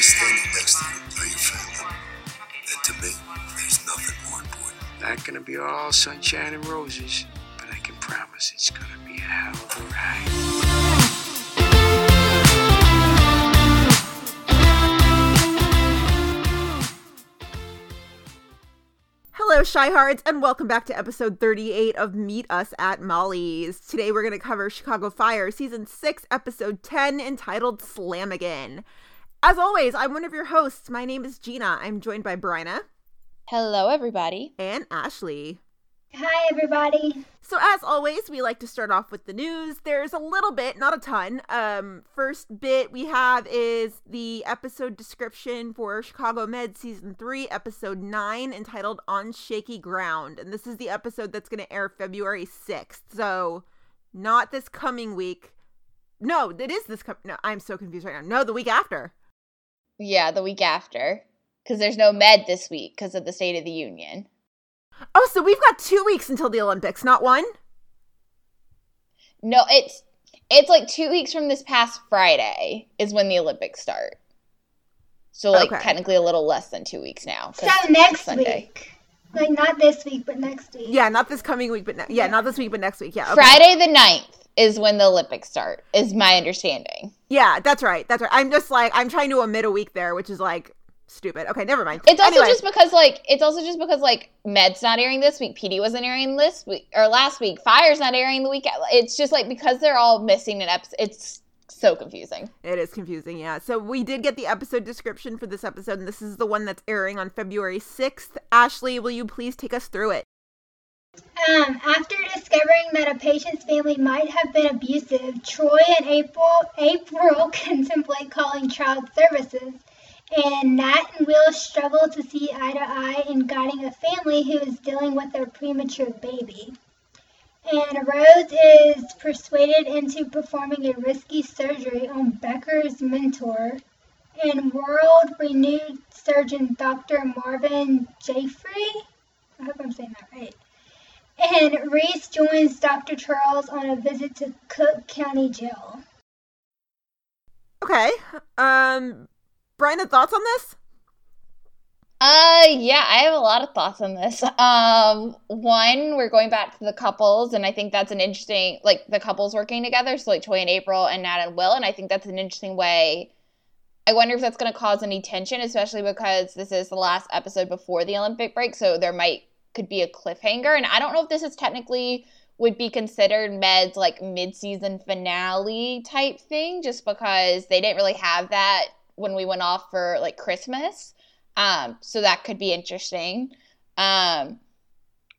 is standing next to you are your family. And to me, there's nothing more important. Not gonna be all sunshine and roses, but I can promise it's gonna be a hell of a ride. Hello, Chi-Hards, and welcome back to episode 38 of Meet Us at Molly's. Today we're going to cover Chicago Fire, season 6, episode 10, entitled Slamigan. As always, I'm one of your hosts. My name is Gina. I'm joined by Bryna Hello, everybody. and Ashley. Hi, everybody. So as always, we like to start off with the news. There's a little bit, not a ton. Um, first bit we have is the episode description for Chicago Med season three, episode nine, entitled "On Shaky Ground," and this is the episode that's going to air February sixth. So, not this coming week. No, it is this. Com- no, I'm so confused right now. No, the week after. Yeah, the week after. Because there's no med this week because of the State of the Union. Oh, so we've got two weeks until the Olympics, not one. No, it's it's like two weeks from this past Friday is when the Olympics start. So like Okay. technically a little less than two weeks now. So next Sunday. week. Like not this week, but next week. Yeah, not this coming week, but ne- yeah, not this week, but next week. Yeah, okay. Friday the 9th is when the Olympics start, is my understanding. Yeah, that's right. That's right. I'm just like I'm trying to omit a week there, which is like stupid. Okay, never mind. It's also Anyway, just because like it's also just because like Med's not airing this week, PD wasn't airing this week or last week, Fire's not airing the week. It's just like because they're all missing an episode. It's so confusing. it is confusing. Yeah. So we did get the episode description for this episode, and this is the one that's airing on February sixth. Ashley, will you please take us through it? Um, after discovering that a patient's family might have been abusive, Choi and April April contemplate calling child services, and Nat and Will struggle to see eye to eye in guiding a family who is dealing with their premature baby. And Rhodes is persuaded into performing a risky surgery on Becker's mentor, and world renewed surgeon Dr. Marvin Jaffrey. I hope I'm saying that right. And Reese joins Dr. Charles on a visit to Cook County Jail. Okay. Um, Brian, thoughts on this? Uh yeah, I have a lot of thoughts on this. Um one, we're going back to the couples and I think that's an interesting like the couples working together, so like Choi and April and Nat and Will, and I think that's an interesting way. I wonder if that's gonna cause any tension, especially because this is the last episode before the Olympic break, so there might could be a cliffhanger. And I don't know if this is technically would be considered Med's like mid-season finale type thing, just because they didn't really have that when we went off for like Christmas. Um, so that could be interesting. Um,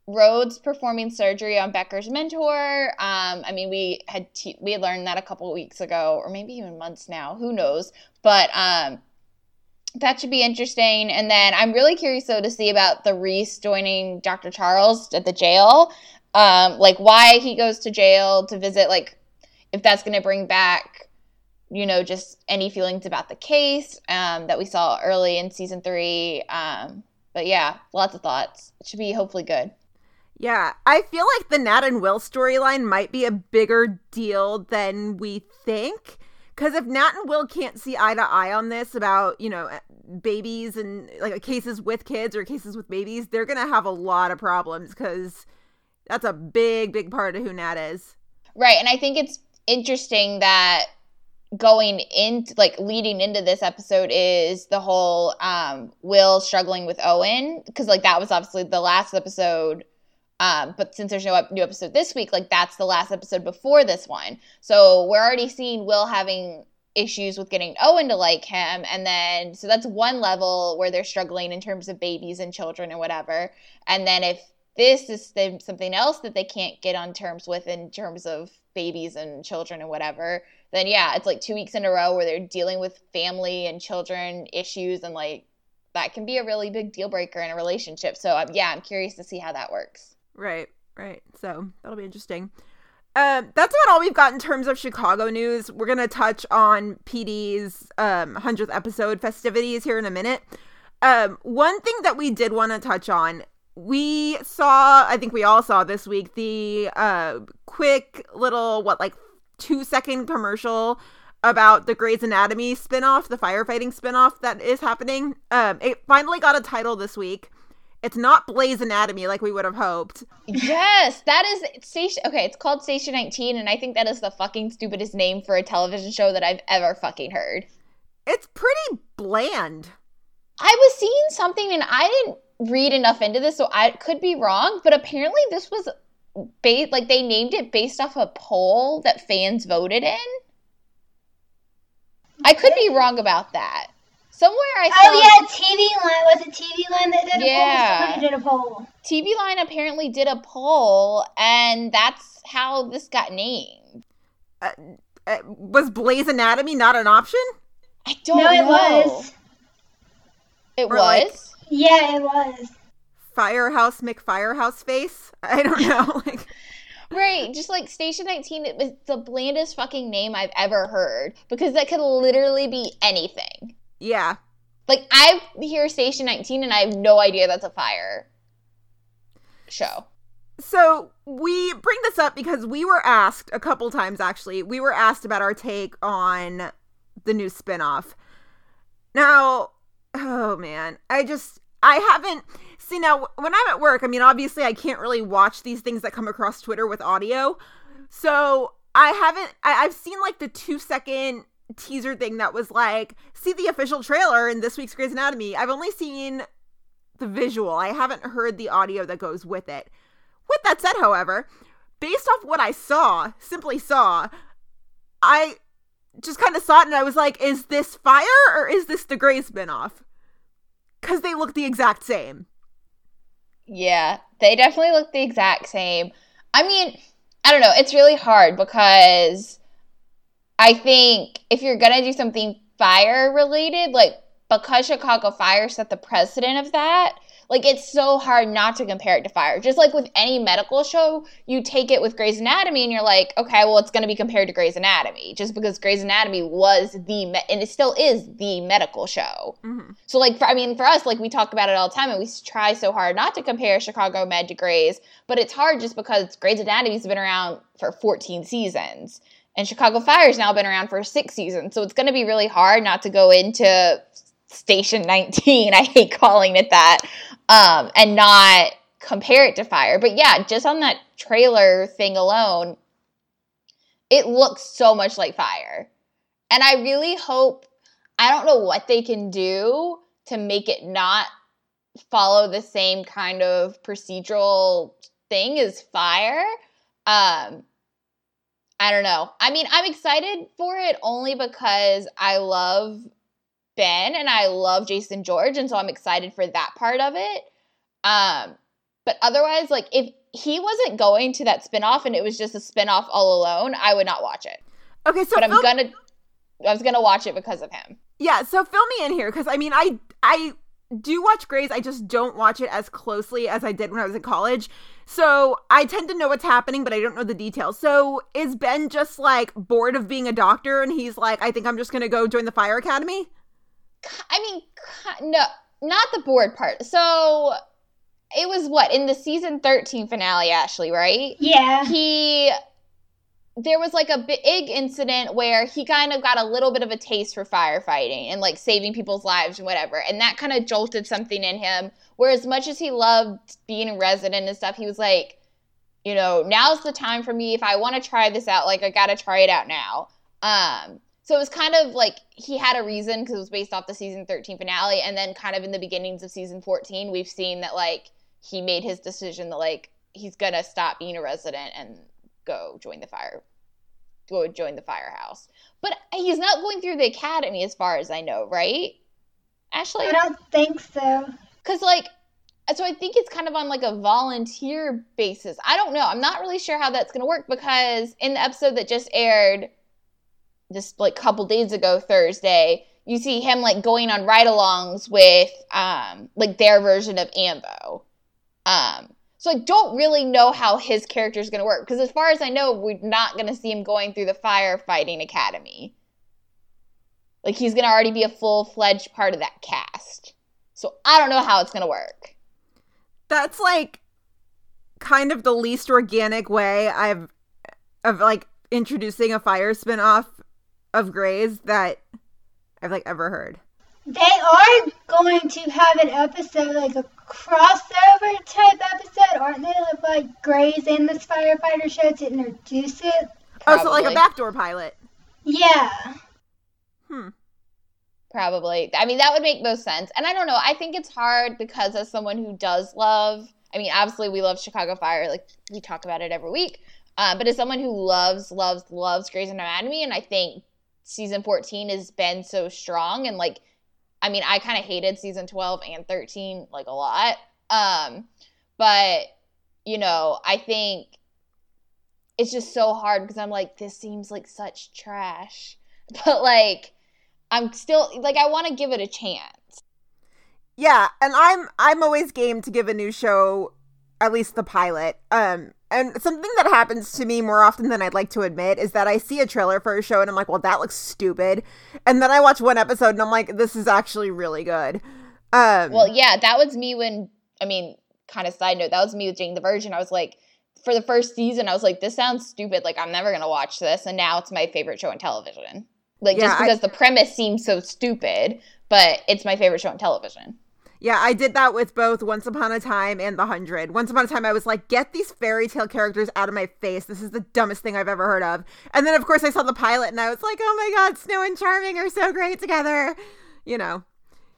Rhodes performing surgery on Becker's mentor. Um, I mean, we had te- we had learned that a couple weeks ago, or maybe even months now. Who knows? But um, that should be interesting. And then I'm really curious though to see about the Reese joining Dr. Charles at the jail. Um, like why he goes to jail to visit. Like if that's going to bring back you know, just any feelings about the case um, that we saw early in season three. Um, but yeah, lots of thoughts. It should be hopefully good. Yeah, I feel like the Nat and Will storyline might be a bigger deal than we think. Because if Nat and Will can't see eye to eye on this about, you know, babies and like cases with kids or cases with babies, they're going to have a lot of problems because that's a big, big part of who Nat is. Right. And I think it's interesting that going into like leading into this episode is the whole um will struggling with owen because like that was obviously the last episode um but since there's no new episode this week like that's the last episode before this one so we're already seeing will having issues with getting owen to like him and then so that's one level where they're struggling in terms of babies and children and whatever and then if this is something else that they can't get on terms with in terms of babies and children and whatever then yeah, it's like two weeks in a row where they're dealing with family and children issues, and like that can be a really big deal breaker in a relationship. So um, yeah, I'm curious to see how that works. Right, right. So that'll be interesting. Um, that's about all we've got in terms of Chicago news. We're gonna touch on PD's um hundredth episode festivities here in a minute. Um, one thing that we did want to touch on, we saw, I think we all saw this week, the uh quick little what like two second commercial about the Grey's Anatomy spinoff, the firefighting spinoff that is happening. Um, it finally got a title this week. It's not Blaze Anatomy like we would have hoped. Yes, that is station. Okay, it's called Station 19, and I think that is the fucking stupidest name for a television show that I've ever fucking heard. It's pretty bland. I was seeing something, and I didn't read enough into this, so I could be wrong. But apparently, this was based like they named it based off a poll that fans voted in. I could be wrong about that. Somewhere I saw. Oh yeah, TV line was it TV line that did a Yeah. poll? Somebody did a poll. TV Line apparently did a poll, and that's how this got named. Uh, uh, was Blaze Anatomy not an option? I don't know. No, it was. It Or, like- was. Yeah, it was. Firehouse McFirehouse face? I don't know. like, Right, just like Station 19, it was the blandest fucking name I've ever heard because that could literally be anything. Yeah. Like, I hear Station 19 and I have no idea that's a fire show. So we bring this up because we were asked a couple times actually. We were asked about our take on the new spinoff. Now, oh man, I just I haven't see now when I'm at work, I mean obviously I can't really watch these things that come across Twitter with audio. So I haven't I, I've seen like the two second teaser thing that was like, see the official trailer in this week's Grey's Anatomy. I've only seen the visual. I haven't heard the audio that goes with it. With that said, however, based off what I saw, simply saw, I just kind of saw it and I was like, is this fire or is this the Grey spinoff? Because they look the exact same. Yeah, they definitely look the exact same. I mean, I don't know. It's really hard because I think if you're going to do something fire related, like because Chicago Fire set the precedent of that, like it's so hard not to compare it to fire. Just like with any medical show, you take it with Grey's Anatomy and you're like, okay, well, it's going to be compared to Grey's Anatomy just because Grey's Anatomy was the, me- and it still is the medical show. Mhm. So like for, I mean for us like we talk about it all the time and we try so hard not to compare Chicago Med to Grey's, but it's hard just because Grey's Anatomy's been around for 14 seasons and Chicago Fire's now been around for 6 seasons. So it's going to be really hard not to go into station 19. I hate calling it that. Um and not compare it to Fire. But yeah, just on that trailer thing alone, it looks so much like Fire. And I really hope I don't know what they can do to make it not follow the same kind of procedural thing as Fire. Um I don't know. I mean, I'm excited for it only because I love Ben and I love Jason George and so I'm excited for that part of it. Um but otherwise like if he wasn't going to that spin-off and it was just a spin-off all alone, I would not watch it. Okay, so But I'm gonna I was gonna watch it because of him. yeah, so fill me in here because I mean, I I do watch Grey's. I just don't watch it as closely as I did when I was in college. So I tend to know what's happening, but I don't know the details. So is Ben just like bored of being a doctor and he's like, I think I'm just gonna go join the fire academy? I mean, no, not the bored part. So it was what in the season 13 finale, Ashley, right? Yeah. He there was like a big incident where he kind of got a little bit of a taste for firefighting and like saving people's lives and whatever. And that kind of jolted something in him. Where as much as he loved being a resident and stuff, he was like, you know, now's the time for me. If I want to try this out, like I gotta try it out now. Um, so it was kind of like he had a reason because it was based off the season 13 finale, and then kind of in the beginnings of season 14, we've seen that like he made his decision that like he's gonna stop being a resident and go join the fire, go join the firehouse. But he's not going through the academy, as far as I know, right? Ashley, I don't think so. because like so i think it's kind of on like a volunteer basis i don't know i'm not really sure how that's going to work because in the episode that just aired this like couple days ago thursday you see him like going on ride-alongs with um like their version of ambo um so i don't really know how his character is going to work because as far as i know we're not going to see him going through the firefighting academy like he's going to already be a full-fledged part of that cast so I don't know how it's gonna work. That's like kind of the least organic way I've of like introducing a fire spinoff of Grey's that I've like ever heard. They are going to have an episode, like a crossover type episode, aren't they? Of like Grey's and this firefighter show to introduce it. Oh, so like a backdoor pilot. Yeah. Hmm. Probably. I mean, that would make most sense. And I don't know. I think it's hard because as someone who does love, I mean, obviously we love Chicago Fire. Like we talk about it every week. Um, but as someone who loves, loves, loves Grey's Anatomy, and I think season 14 has been so strong. And like, I mean, I kind of hated season 12 and 13 like a lot. Um, but you know, I think it's just so hard because I'm like, this seems like such trash. But like, I'm still like I want to give it a chance. Yeah, and I'm I'm always game to give a new show at least the pilot. Um and something that happens to me more often than I'd like to admit is that I see a trailer for a show and I'm like, "Well, that looks stupid." And then I watch one episode and I'm like, "This is actually really good." Um Well, yeah, that was me when I mean, kind of side note, that was me with Jane the Virgin. I was like, for the first season, I was like, this sounds stupid. Like I'm never gonna watch this, and now it's my favorite show on television. Like Yeah, just I- because the premise seems so stupid, but it's my favorite show on television. Yeah, I did that with both Once Upon a Time and The Hundred. Once Upon a Time, I was like, get these fairy tale characters out of my face. This is the dumbest thing I've ever heard of. And then, of course, I saw the pilot and I was like, oh my god, Snow and Charming are so great together. You know.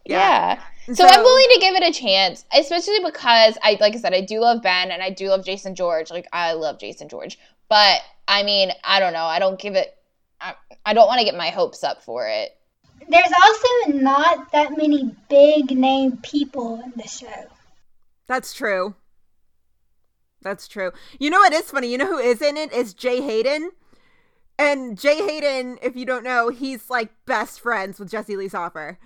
Yeah. And So, I'm willing to give it a chance, especially because I, like I said, I do love Ben and I do love Jason George. Like I love Jason George, but I mean, I don't know. I don't give it. I, I don't want to get my hopes up for it. There's also not that many big name people in the show. That's true. That's true. You know what is funny? You know who is in it? Is Jay Hayden. And Jay Hayden, if you don't know, he's like best friends with Jesse Lee Soffer.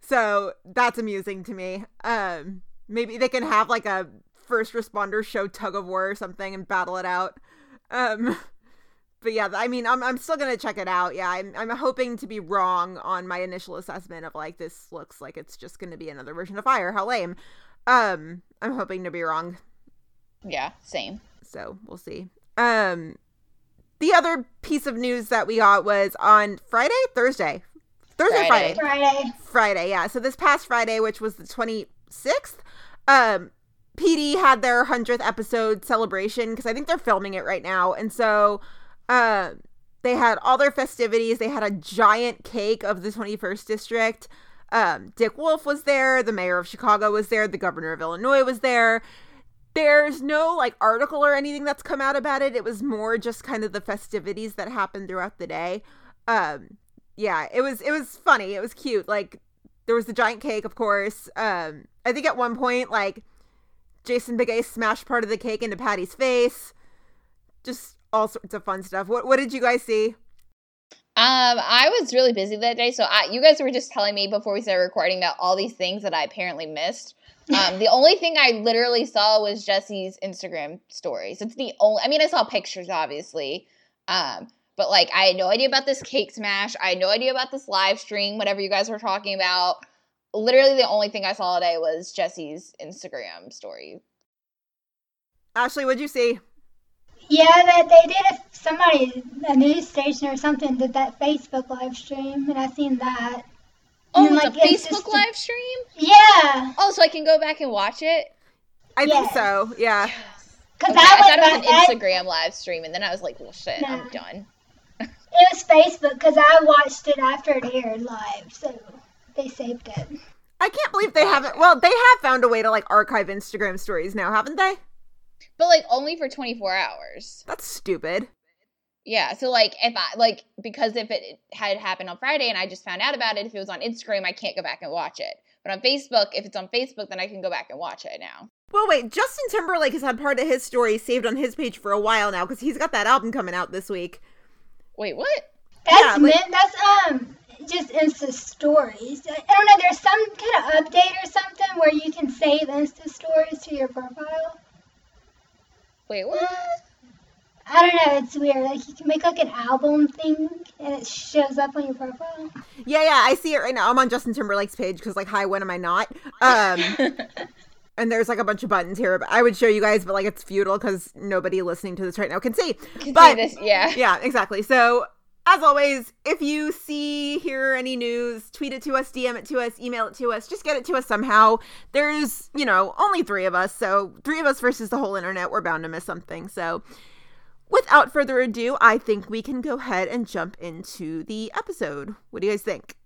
So that's amusing to me. Um, maybe they can have like a first responder show tug of war or something and battle it out. Um, but yeah, I mean, I'm I'm still gonna check it out. Yeah, I'm I'm hoping to be wrong on my initial assessment of like this looks like it's just gonna be another version of Fire. How lame. Um, I'm hoping to be wrong. Yeah, same. So we'll see. Um, the other piece of news that we got was on Friday, Thursday, Thursday, Friday. Friday, Friday. Friday. Yeah. So this past Friday, which was the 26th, um, PD had their hundredth episode celebration because I think they're filming it right now, and so, uh, they had all their festivities. They had a giant cake of the 21st district. Um, Dick Wolf was there. The mayor of Chicago was there. The governor of Illinois was there. There's no like article or anything that's come out about it. It was more just kind of the festivities that happened throughout the day. Um, yeah, it was it was funny. It was cute. Like there was the giant cake, of course. Um, I think at one point, like Jason Beghe smashed part of the cake into Patty's face. Just all sorts of fun stuff. What what did you guys see? Um, I was really busy that day, so I, you guys were just telling me before we started recording about all these things that I apparently missed. Um, the only thing I literally saw was Jesse's Instagram stories. It's the only. I mean, I saw pictures, obviously, um, but like I had no idea about this cake smash. I had no idea about this live stream. Whatever you guys were talking about. Literally, the only thing I saw today was Jesse's Instagram story. Ashley, what'd you see? Yeah, that they did. A, somebody, a news station or something, did that Facebook live stream, and I seen that. Oh, And, it's like, a Facebook just live stream. Yeah, Oh, so I can go back and watch it. I think so. Yeah. because Okay, I, I thought it was back. an I- Instagram live stream, and then I was like, "Well, shit, I'm done." it was Facebook because I watched it after it aired live, so they saved it. I can't believe they haven't. Well, they have found a way to like archive Instagram stories now, haven't they? But like only for 24 hours. That's stupid. Yeah, so like if I like because if it had happened on Friday and I just found out about it, if it was on Instagram, I can't go back and watch it. But on Facebook, if it's on Facebook, then I can go back and watch it now. Well, wait. Justin Timberlake has had part of his story saved on his page for a while now because he's got that album coming out this week. Wait, what? That's Yeah, like- meant, that's um just Insta stories. I, I don't know. There's some kind of update or something where you can save Insta stories to your profile. Wait, what? I don't know. It's weird. Like you can make like an album thing and it shows up on your profile. Yeah, yeah, I see it right now. I'm on Justin Timberlake's page because, like, hi, when am I not? Um, and there's like a bunch of buttons here. But I would show you guys, but like, it's futile because nobody listening to this right now can see. Can But see this? Yeah. yeah, exactly. So as always, if you see, hear any news, tweet it to us, DM it to us, email it to us, just get it to us somehow. There's, you know, only three of us, so three of us versus the whole internet, we're bound to miss something. So, without further ado, I think we can go ahead and jump into the episode. What do you guys think?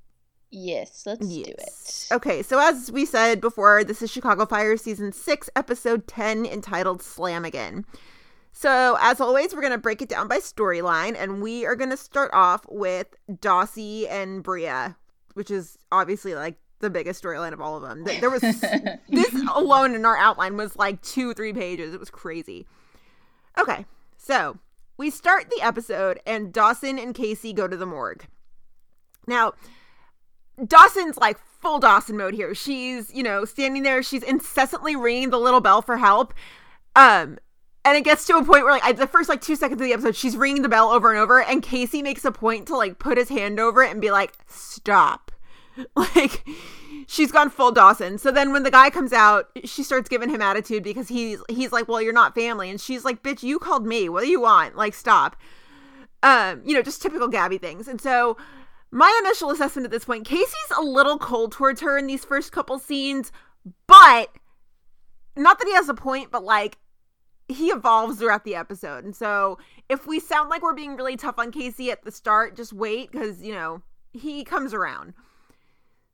Yes, let's do it. Okay, so as we said before, this is Chicago Fire Season 6, Episode 10, entitled Slamigan. So, as always, we're going to break it down by storyline, and we are going to start off with Dawsey and Bria, which is obviously like the biggest storyline of all of them. There was this alone in our outline was like two, three pages. It was crazy. Okay, so we start the episode, and Dawson and Casey go to the morgue. Now, Dawson's like full Dawson mode here. She's, you know, standing there, she's incessantly ringing the little bell for help. Um, and it gets to a point where like I, the first like two seconds of the episode she's ringing the bell over and over and casey makes a point to like put his hand over it and be like stop. Like she's gone full dawson. So then when the guy comes out she starts giving him attitude because he's he's like well you're not family. And she's like bitch you called me. What do you want? Like stop. Um you know just typical gabby things. And so my initial assessment at this point casey's a little cold towards her in these first couple scenes but not that he has a point but like he evolves throughout the episode. And so if we sound like we're being really tough on Casey at the start, just wait because, you know, he comes around.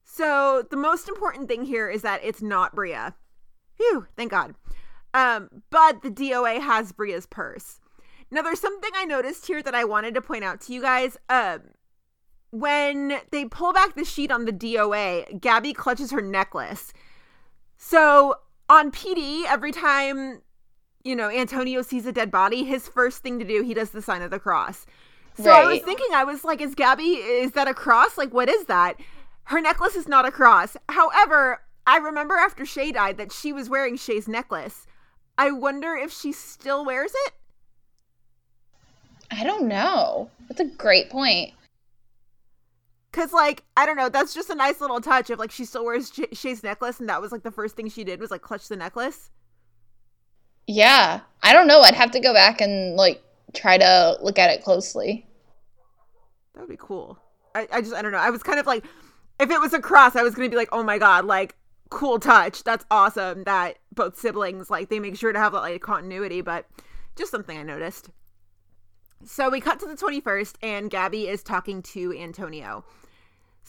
So the most important thing here is that it's not Bria. Phew, thank God. Um, but the DOA has Bria's purse. Now there's something I noticed here that I wanted to point out to you guys. Um, when they pull back the sheet on the DOA, Gabby clutches her necklace. So on PD, every time you know, Antonio sees a dead body, his first thing to do, he does the sign of the cross. So right. I was thinking, I was like, is Gabby, is that a cross? Like, what is that? Her necklace is not a cross. However, I remember after Shay died that she was wearing Shay's necklace. I wonder if she still wears it? I don't know. That's a great point. Cause like I don't know, that's just a nice little touch of like she still wears Shay's necklace, and that was like the first thing she did was like clutch the necklace. Yeah. I don't know. I'd have to go back and like try to look at it closely. That would be cool. I, I just I don't know. I was kind of like if it was a cross, I was gonna be like, oh my god, like cool touch. That's awesome that both siblings like they make sure to have that like continuity, but just something I noticed. So we cut to the 21st and Gabby is talking to Antonio.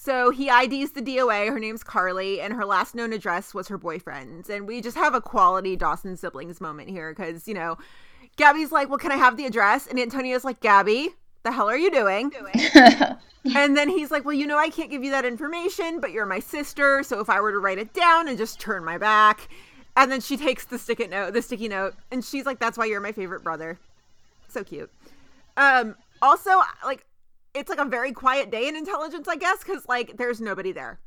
So he IDs the DOA. Her name's Carly, and her last known address was her boyfriend's. And we just have a quality Dawson siblings moment here because, you know, Gabby's like, Well, can I have the address? And Antonio's like, Gabby, the hell are you doing? and then he's like, Well, you know, I can't give you that information, but you're my sister. So if I were to write it down and just turn my back. And then she takes the sticky note, the sticky note, and she's like, That's why you're my favorite brother. So cute. Um, also, like, it's like a very quiet day in intelligence, I guess, because like there's nobody there.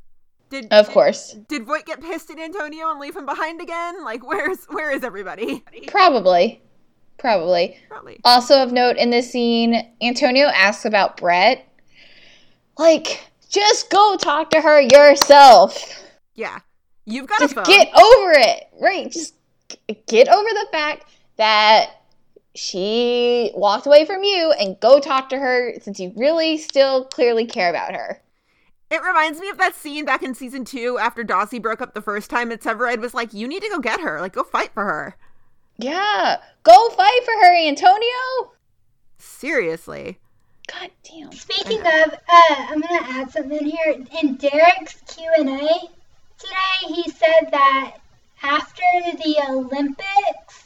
Did of course did Voight get pissed at Antonio and leave him behind again? Like where's where is everybody? Probably. Probably. Probably. Also of note in this scene, Antonio asks about Brett. Like, just go talk to her yourself. Yeah. You've got to get over it. Right. Just get over the fact that she walked away from you and go talk to her since you really still clearly care about her. It reminds me of that scene back in season two after Dawsey broke up the first time and Severide was like, You need to go get her. Like, go fight for her. Yeah. Go fight for her, Antonio. Seriously. God damn. Speaking of, uh, I'm gonna add something here. In Derek's Q and A today, he said that after the Olympics,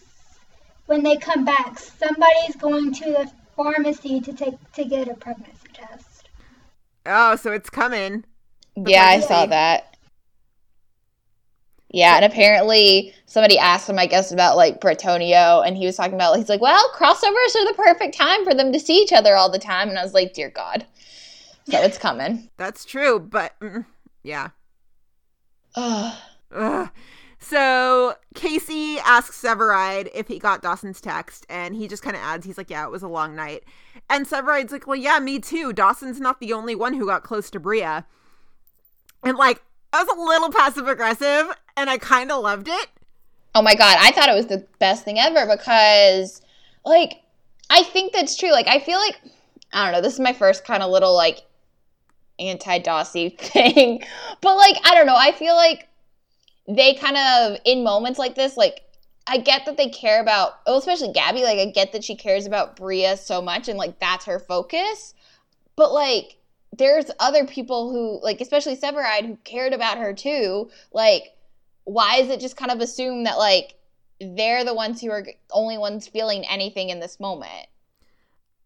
when they come back, somebody's going to the pharmacy to take to get a pregnancy test. Oh, so it's coming. Yeah, I saw that. Yeah, and apparently somebody asked him, I guess, about like Bretonio, and he was talking about, he's like, well, crossovers are the perfect time for them to see each other all the time. And I was like, dear God. So it's coming. That's true, but mm, yeah. Ugh. So Casey asks Severide if he got Dawson's text, and he just kind of adds, he's like, "Yeah, it was a long night." And Severide's like, "Well, yeah, me too. Dawson's not the only one who got close to Bria." And like, I was a little passive aggressive, and I kind of loved it. Oh my god, I thought it was the best thing ever because, like, I think that's true. Like, I feel like I don't know. This is my first kind of little like anti Dawsey thing. But like, I don't know. I feel like they kind of, in moments like this, like, I get that they care about, well, especially Gabby, like, I get that she cares about Bria so much and like that's her focus. But like, there's other people who, like, especially Severide, who cared about her too. Like, why is it just kind of assumed that like they're the ones who are only ones feeling anything in this moment?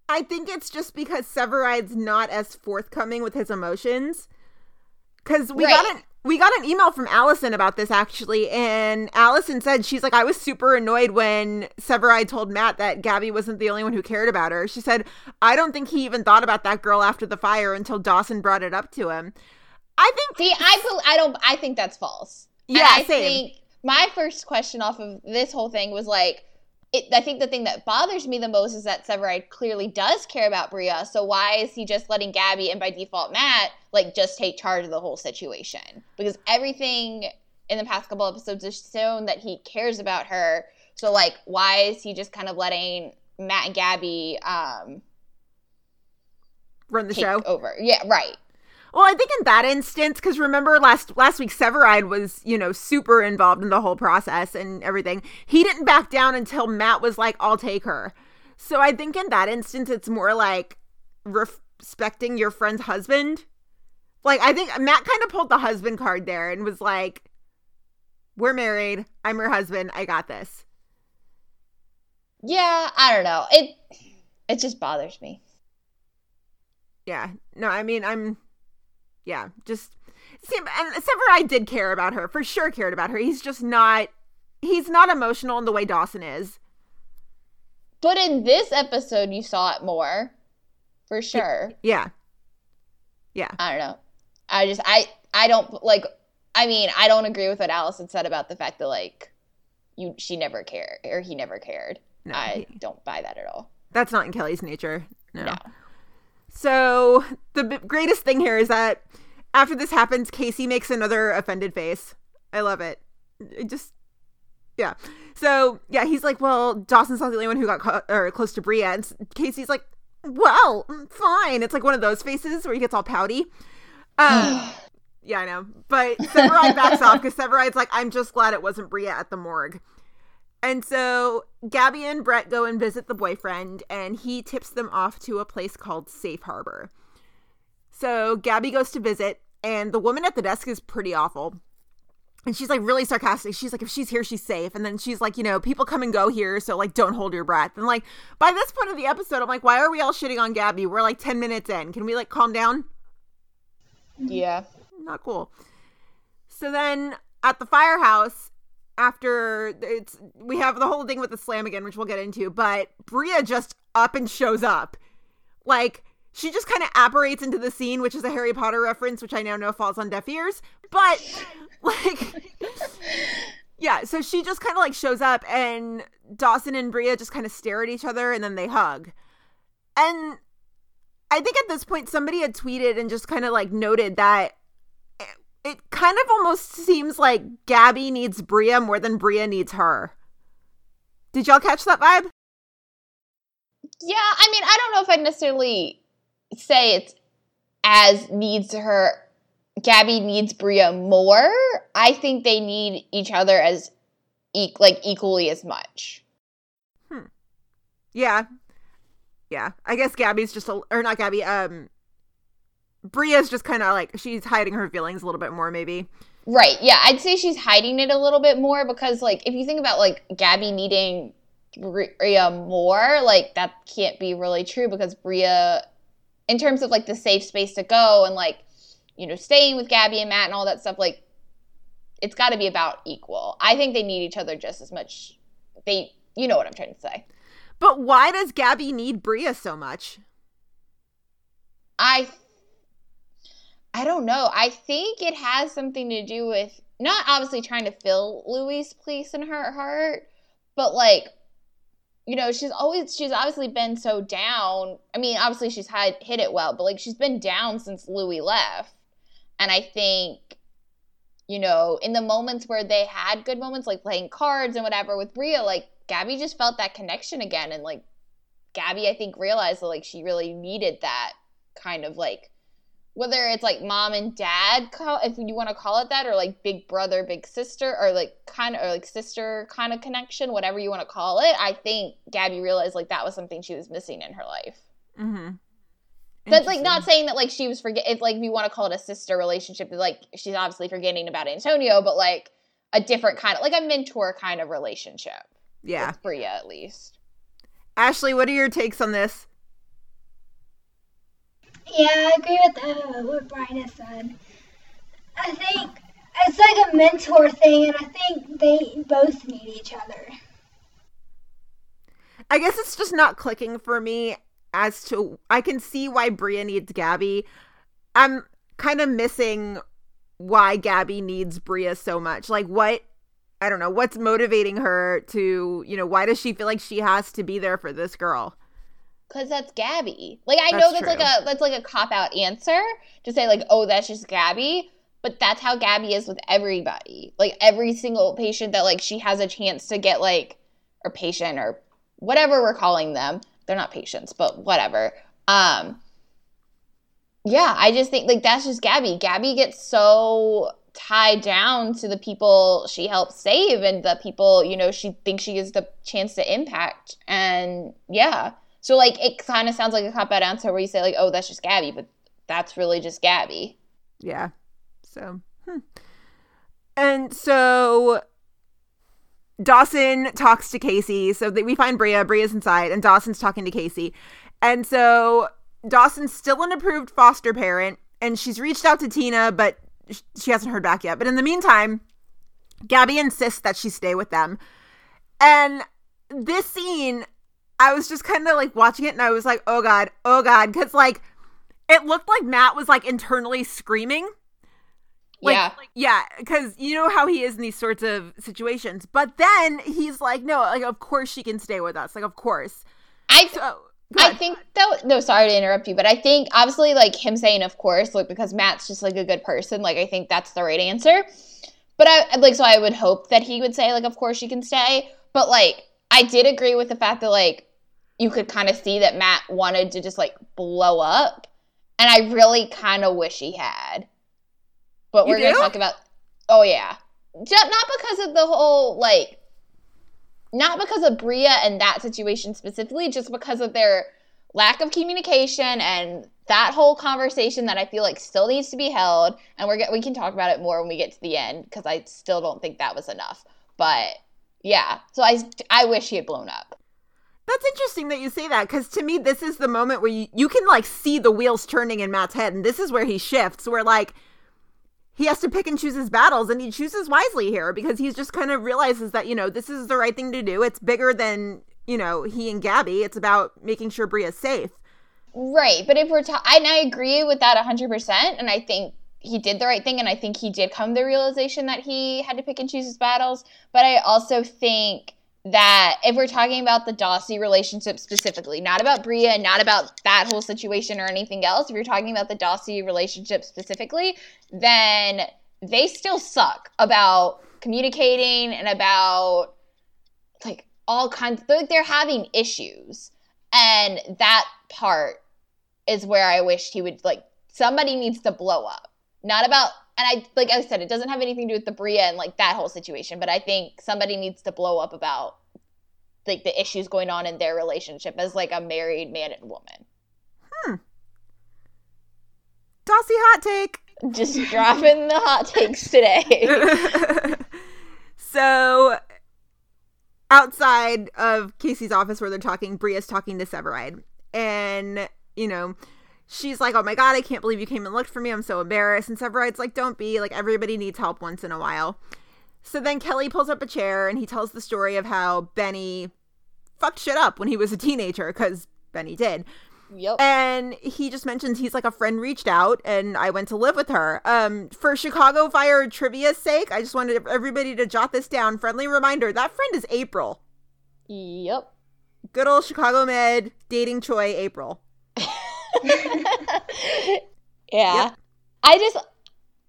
I think it's just because Severide's not as forthcoming with his emotions. Because we Right. got an we got an email from Allison about this actually, and Allison said she's like, I was super annoyed when Severide told Matt that Gabby wasn't the only one who cared about her. She said, I don't think he even thought about that girl after the fire until Dawson brought it up to him. I think See, I I don't I think that's false. And Yeah, I same. think my first question off of this whole thing was like it, I think the thing that bothers me the most is that Severide clearly does care about Bria. So why is he just letting Gabby and by default Matt like just take charge of the whole situation? Because everything in the past couple episodes has shown that he cares about her. So like, why is he just kind of letting Matt and Gabby um run the show. over? Yeah, right. Well, I think in that instance, because remember last last week, Severide was you know super involved in the whole process and everything. He didn't back down until Matt was like, "I'll take her." So I think in that instance, it's more like respecting your friend's husband. Like I think Matt kind of pulled the husband card there and was like, "We're married. I'm your husband. I got this." Yeah, I don't know. It it just bothers me. Yeah. No, I mean, I'm. Yeah, just. And Severide did care about her for sure. Cared about her. He's just not. He's not emotional in the way Dawson is. But in this episode, you saw it more, for sure. Yeah. Yeah. I don't know. I just I I don't like. I mean, I don't agree with what Allison said about the fact that like you she never cared or he never cared. No, I he- don't buy that at all. That's not in Kelly's nature. No. No. So the b- greatest thing here is that after this happens, Casey makes another offended face. I love it. It just, yeah. So yeah, he's like, "Well, Dawson's not the only one who got ca- or close to Bria," and Casey's like, "Well, mm, fine." It's like one of those faces where he gets all pouty. Um, yeah, I know. But Severide backs off because Severide's like, "I'm just glad it wasn't Bria at the morgue." And so Gabby and Brett go and visit the boyfriend, and he tips them off to a place called Safe Harbor. So Gabby goes to visit, and the woman at the desk is pretty awful. And she's like really sarcastic. She's like, if she's here, she's safe. And then she's like, you know, people come and go here, so like, don't hold your breath. And like, by this point of the episode, I'm like, why are we all shitting on Gabby? We're like 10 minutes in. Can we like calm down? Yeah. not cool. So then at the firehouse, after it's we have the whole thing with the slamigan, which we'll get into, but Bria just up and shows up. Like she just kind of apparates into the scene, which is a Harry Potter reference, which I now know falls on deaf ears. But like Yeah, so she just kind of like shows up and Dawson and Bria just kind of stare at each other and then they hug. And I think at this point somebody had tweeted and just kind of like noted that it, kind of almost seems like Gabby needs Bria more than Bria needs her. Did y'all catch that vibe? Yeah, I mean, I don't know if I'd necessarily say it's as needs her. Gabby needs Bria more. I think they need each other as e- like equally as much. Hmm. Yeah. Yeah. I guess Gabby's just a or not Gabby, um Bria's just kind of like she's hiding her feelings a little bit more maybe. Right. Yeah, I'd say she's hiding it a little bit more because like if you think about like Gabby needing Bria more, like that can't be really true because Bria in terms of like the safe space to go and like you know staying with Gabby and Matt and all that stuff like it's got to be about equal. I think they need each other just as much. They you know what I'm trying to say. But why does Gabby need Bria so much? I I don't know. I think it has something to do with not obviously trying to fill Louis' place in her heart, but like you know, she's always she's obviously been so down. I mean, obviously she's had hit it well, but like she's been down since Louis left. And I think you know, in the moments where they had good moments like playing cards and whatever with Bria, like Gabby just felt that connection again and like Gabby, I think, realized that like she really needed that kind of like whether it's like mom and dad if you want to call it that or like big brother big sister or like kind of or like sister kind of connection whatever you want to call it i think gabby realized like that was something she was missing in her life Mm-hmm. that's like not saying that like she was forget if like if you want to call it a sister relationship like she's obviously forgetting about antonio but like a different kind of like a mentor kind of relationship Yeah. bria at least Ashley, what are your takes on this? Yeah, I agree with uh, what Brian has said. I think it's like a mentor thing, and I think they both need each other. I guess it's just not clicking for me as to I can see why Bria needs Gabby. I'm kind of missing why Gabby needs Bria so much. Like what I don't know, what's motivating her to, you know, why does she feel like she has to be there for this girl? Cause that's Gabby. Like I That's know that's like a that's like a cop out answer to say like, oh, that's just Gabby. But that's how Gabby is with everybody. Like every single patient that like she has a chance to get like or patient or whatever we're calling them. They're not patients, but whatever. Um yeah, I just think like that's just Gabby. Gabby gets so tied down to the people she helps save and the people, you know, she thinks she has the chance to impact. And yeah. So like it kind of sounds like a cop out answer where you say like, "Oh, that's just Gabby," but that's really just Gabby. Yeah. So, hmm. and so Dawson talks to Casey. So that we find Bria. Bria's inside, and Dawson's talking to Casey. And so Dawson's still an approved foster parent, and she's reached out to Tina, but she hasn't heard back yet. But in the meantime, Gabby insists that she stay with them. And this scene, I was just kind of like watching it, and I was like, "Oh God, oh God," because like it looked like Matt was like internally screaming. Like, yeah. like, yeah, because you know how he is in these sorts of situations. But then he's like, no, like, of course she can stay with us. Like, of course. I So, I think though no, sorry to interrupt you, but I think obviously like him saying of course, like because Matt's just like a good person, like I think that's the right answer. But I like so I would hope that he would say like of course you can stay, but like I did agree with the fact that like you could kind of see that Matt wanted to just like blow up, and I really kind of wish he had. But we're gonna talk about. Oh yeah, just not because of the whole like not because of Bria and that situation specifically, just because of their lack of communication and that whole conversation that I feel like still needs to be held. And we're we can talk about it more when we get to the end because I still don't think that was enough. But yeah, so I I wish he had blown up. That's interesting that you say that because to me, this is the moment where you, you can like see the wheels turning in Matt's head. And this is where he shifts, where like he has to pick and choose his battles and he chooses wisely here because he's just kind of realizes that, you know, this is the right thing to do. It's bigger than, you know, he and Gabby. It's about making sure Bria's safe. Right, but if we're talking, and I agree with that 100% and I think he did the right thing and I think he did come to the realization that he had to pick and choose his battles, but I also think that if we're talking about the Dawsey relationship specifically, not about Bria and not about that whole situation or anything else, if you're talking about the Dawsey relationship specifically, then they still suck about communicating and about like all kinds like they're having issues. And that part is where i wish he would like somebody needs to blow up. Not about and i like i said it doesn't have anything to do with the bria and like that whole situation but i think somebody needs to blow up about like the issues going on in their relationship as like a married man and woman Hmm. Dawsey hot take. just dropping the hot takes today so outside of Casey's office where they're talking, Bria's talking to Severide. And, you know, she's like, Oh my god, I can't believe you came and looked for me. I'm so embarrassed. And Severide's like, Don't be, like everybody needs help once in a while. So then Kelly pulls up a chair and he tells the story of how Benny fucked shit up when he was a teenager, because Benny did. yep And he just mentions he's like a friend reached out and I went to live with her. Um, for Chicago Fire trivia's sake, I just wanted everybody to jot this down. Friendly reminder that friend is April. yep Good old Chicago Med dating Choi April. yeah. Yep. I just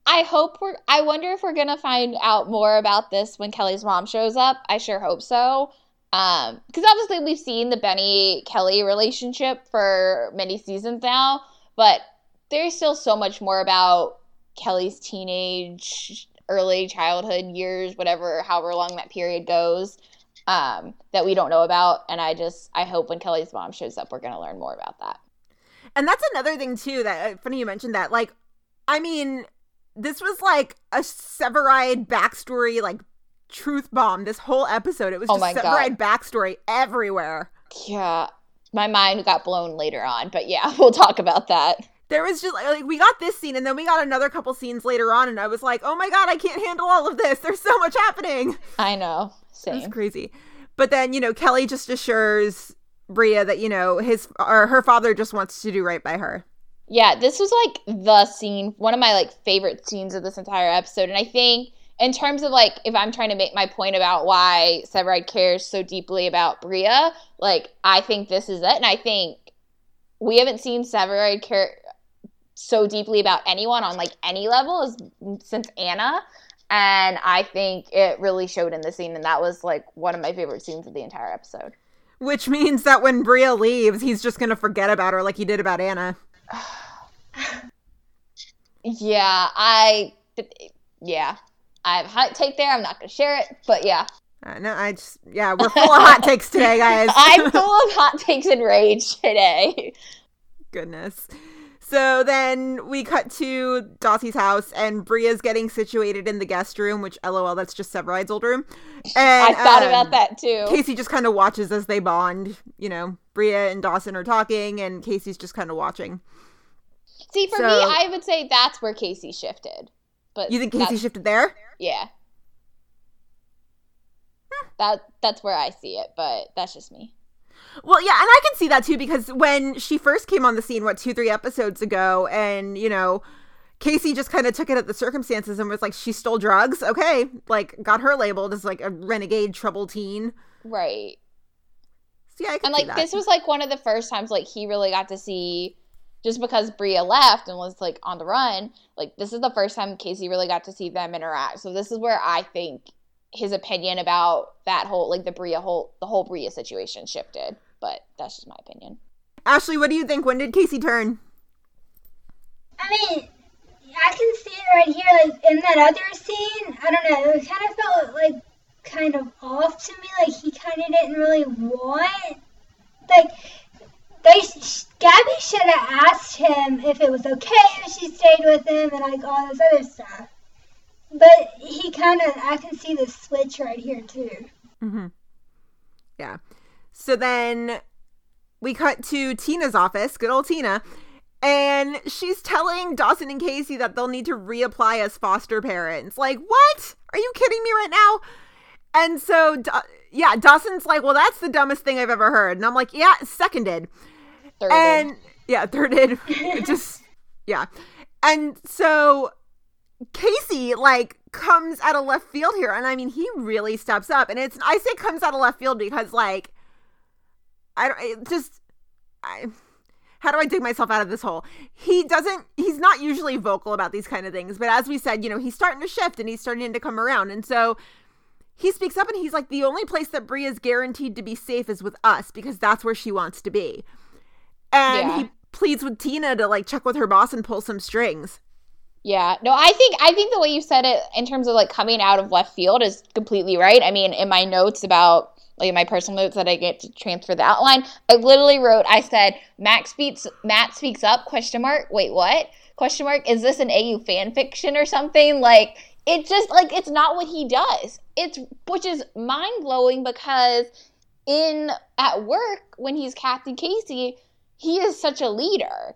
I hope we're I wonder if we're gonna find out more about this when Kelly's mom shows up. I sure hope so. Um, because obviously we've seen the Benny Kelly relationship for many seasons now, but there's still so much more about Kelly's teenage, early childhood years, whatever, however long that period goes, um, that we don't know about. And I just, I hope when Kelly's mom shows up, we're going to learn more about that. And that's another thing too that uh, funny you mentioned that. Like, I mean, this was like a Severide backstory, like truth bomb. This whole episode, it was Oh just my God. Severide backstory everywhere. Yeah. My mind got blown later on, but yeah, we'll talk about that. There was just like, we got this scene, and then we got another couple scenes later on, and I was like, oh my god, I can't handle all of this. There's so much happening. I know. It was crazy. But then you know, Kelly just assures Bria that you know his or her father just wants to do right by her. Yeah, this was like the scene, one of my like favorite scenes of this entire episode. And I think in terms of like if I'm trying to make my point about why Severide cares so deeply about Bria, like I think this is it. And I think we haven't seen Severide care so deeply about anyone on like any level as since Anna. And I think it really showed in the scene, and that was like one of my favorite scenes of the entire episode. Which means that when Bria leaves, he's just gonna forget about her like he did about Anna. Yeah, I, yeah, I have a hot take there. I'm not gonna share it, but yeah, Uh, no, I just yeah, we're full of hot takes today, guys. I'm full of hot takes and rage today. Goodness. So then we cut to Dawsey's house, and Bria's getting situated in the guest room, which, lol, that's just Severide's old room. And I thought um, about that too. Casey just kind of watches as they bond. You know, Bria and Dawson are talking, and Casey's just kind of watching. See, for so- me, I would say that's where Casey shifted. But You think Casey shifted there? Yeah. That that's where I see it, but that's just me. Well, yeah, and I can see that too because when she first came on the scene, what two, three episodes ago, and you know, Casey just kind of took it at the circumstances and was like, she stole drugs. Okay, like got her labeled as like a renegade trouble teen. Right. So yeah, I can And like this was like one of the first times like he really got to see just because Bria left and was like on the run, like this is the first time Casey really got to see them interact. So this is where I think his opinion about that whole like the Bria whole the whole Bria situation shifted. But that's just my opinion. Ashley, what do you think? When did Casey turn? I mean, I can see it right here, like in that other scene. I don't know. It kind of felt like kind of off to me. Like he kind of didn't really want. Like they, Gabby should have asked him if it was okay if she stayed with him and like all this other stuff. But he kind of, I can see the switch right here too. Mm-hmm. Yeah. So then we cut to Tina's office, good old Tina, and she's telling Dawson and Casey that they'll need to reapply as foster parents. Like, what? Are you kidding me right now? And so, Da- yeah, Dawson's like, well, that's the dumbest thing I've ever heard. And I'm like, yeah, seconded. Third And yeah, thirded. just yeah. And so Casey like comes out of left field here, and I mean he really steps up. And it's I say comes out of left field because like I don't it just I how do I dig myself out of this hole? He doesn't he's not usually vocal about these kind of things, but as we said, you know, he's starting to shift and he's starting to come around. And so he speaks up and he's like, the only place that Bria is guaranteed to be safe is with us because that's where she wants to be. And Yeah. he pleads with Tina to like check with her boss and pull some strings. Yeah, no, I think I think the way you said it in terms of like coming out of left field is completely right. I mean, in my notes about like my personal notes that I get to transfer the outline, I literally wrote, I said, Max speaks, Matt speaks up? Question mark. Wait, what? Question mark. Is this an AU fan fiction or something? Like it just like it's not what he does. It's which is mind blowing because in at work when he's Captain Casey, he is such a leader.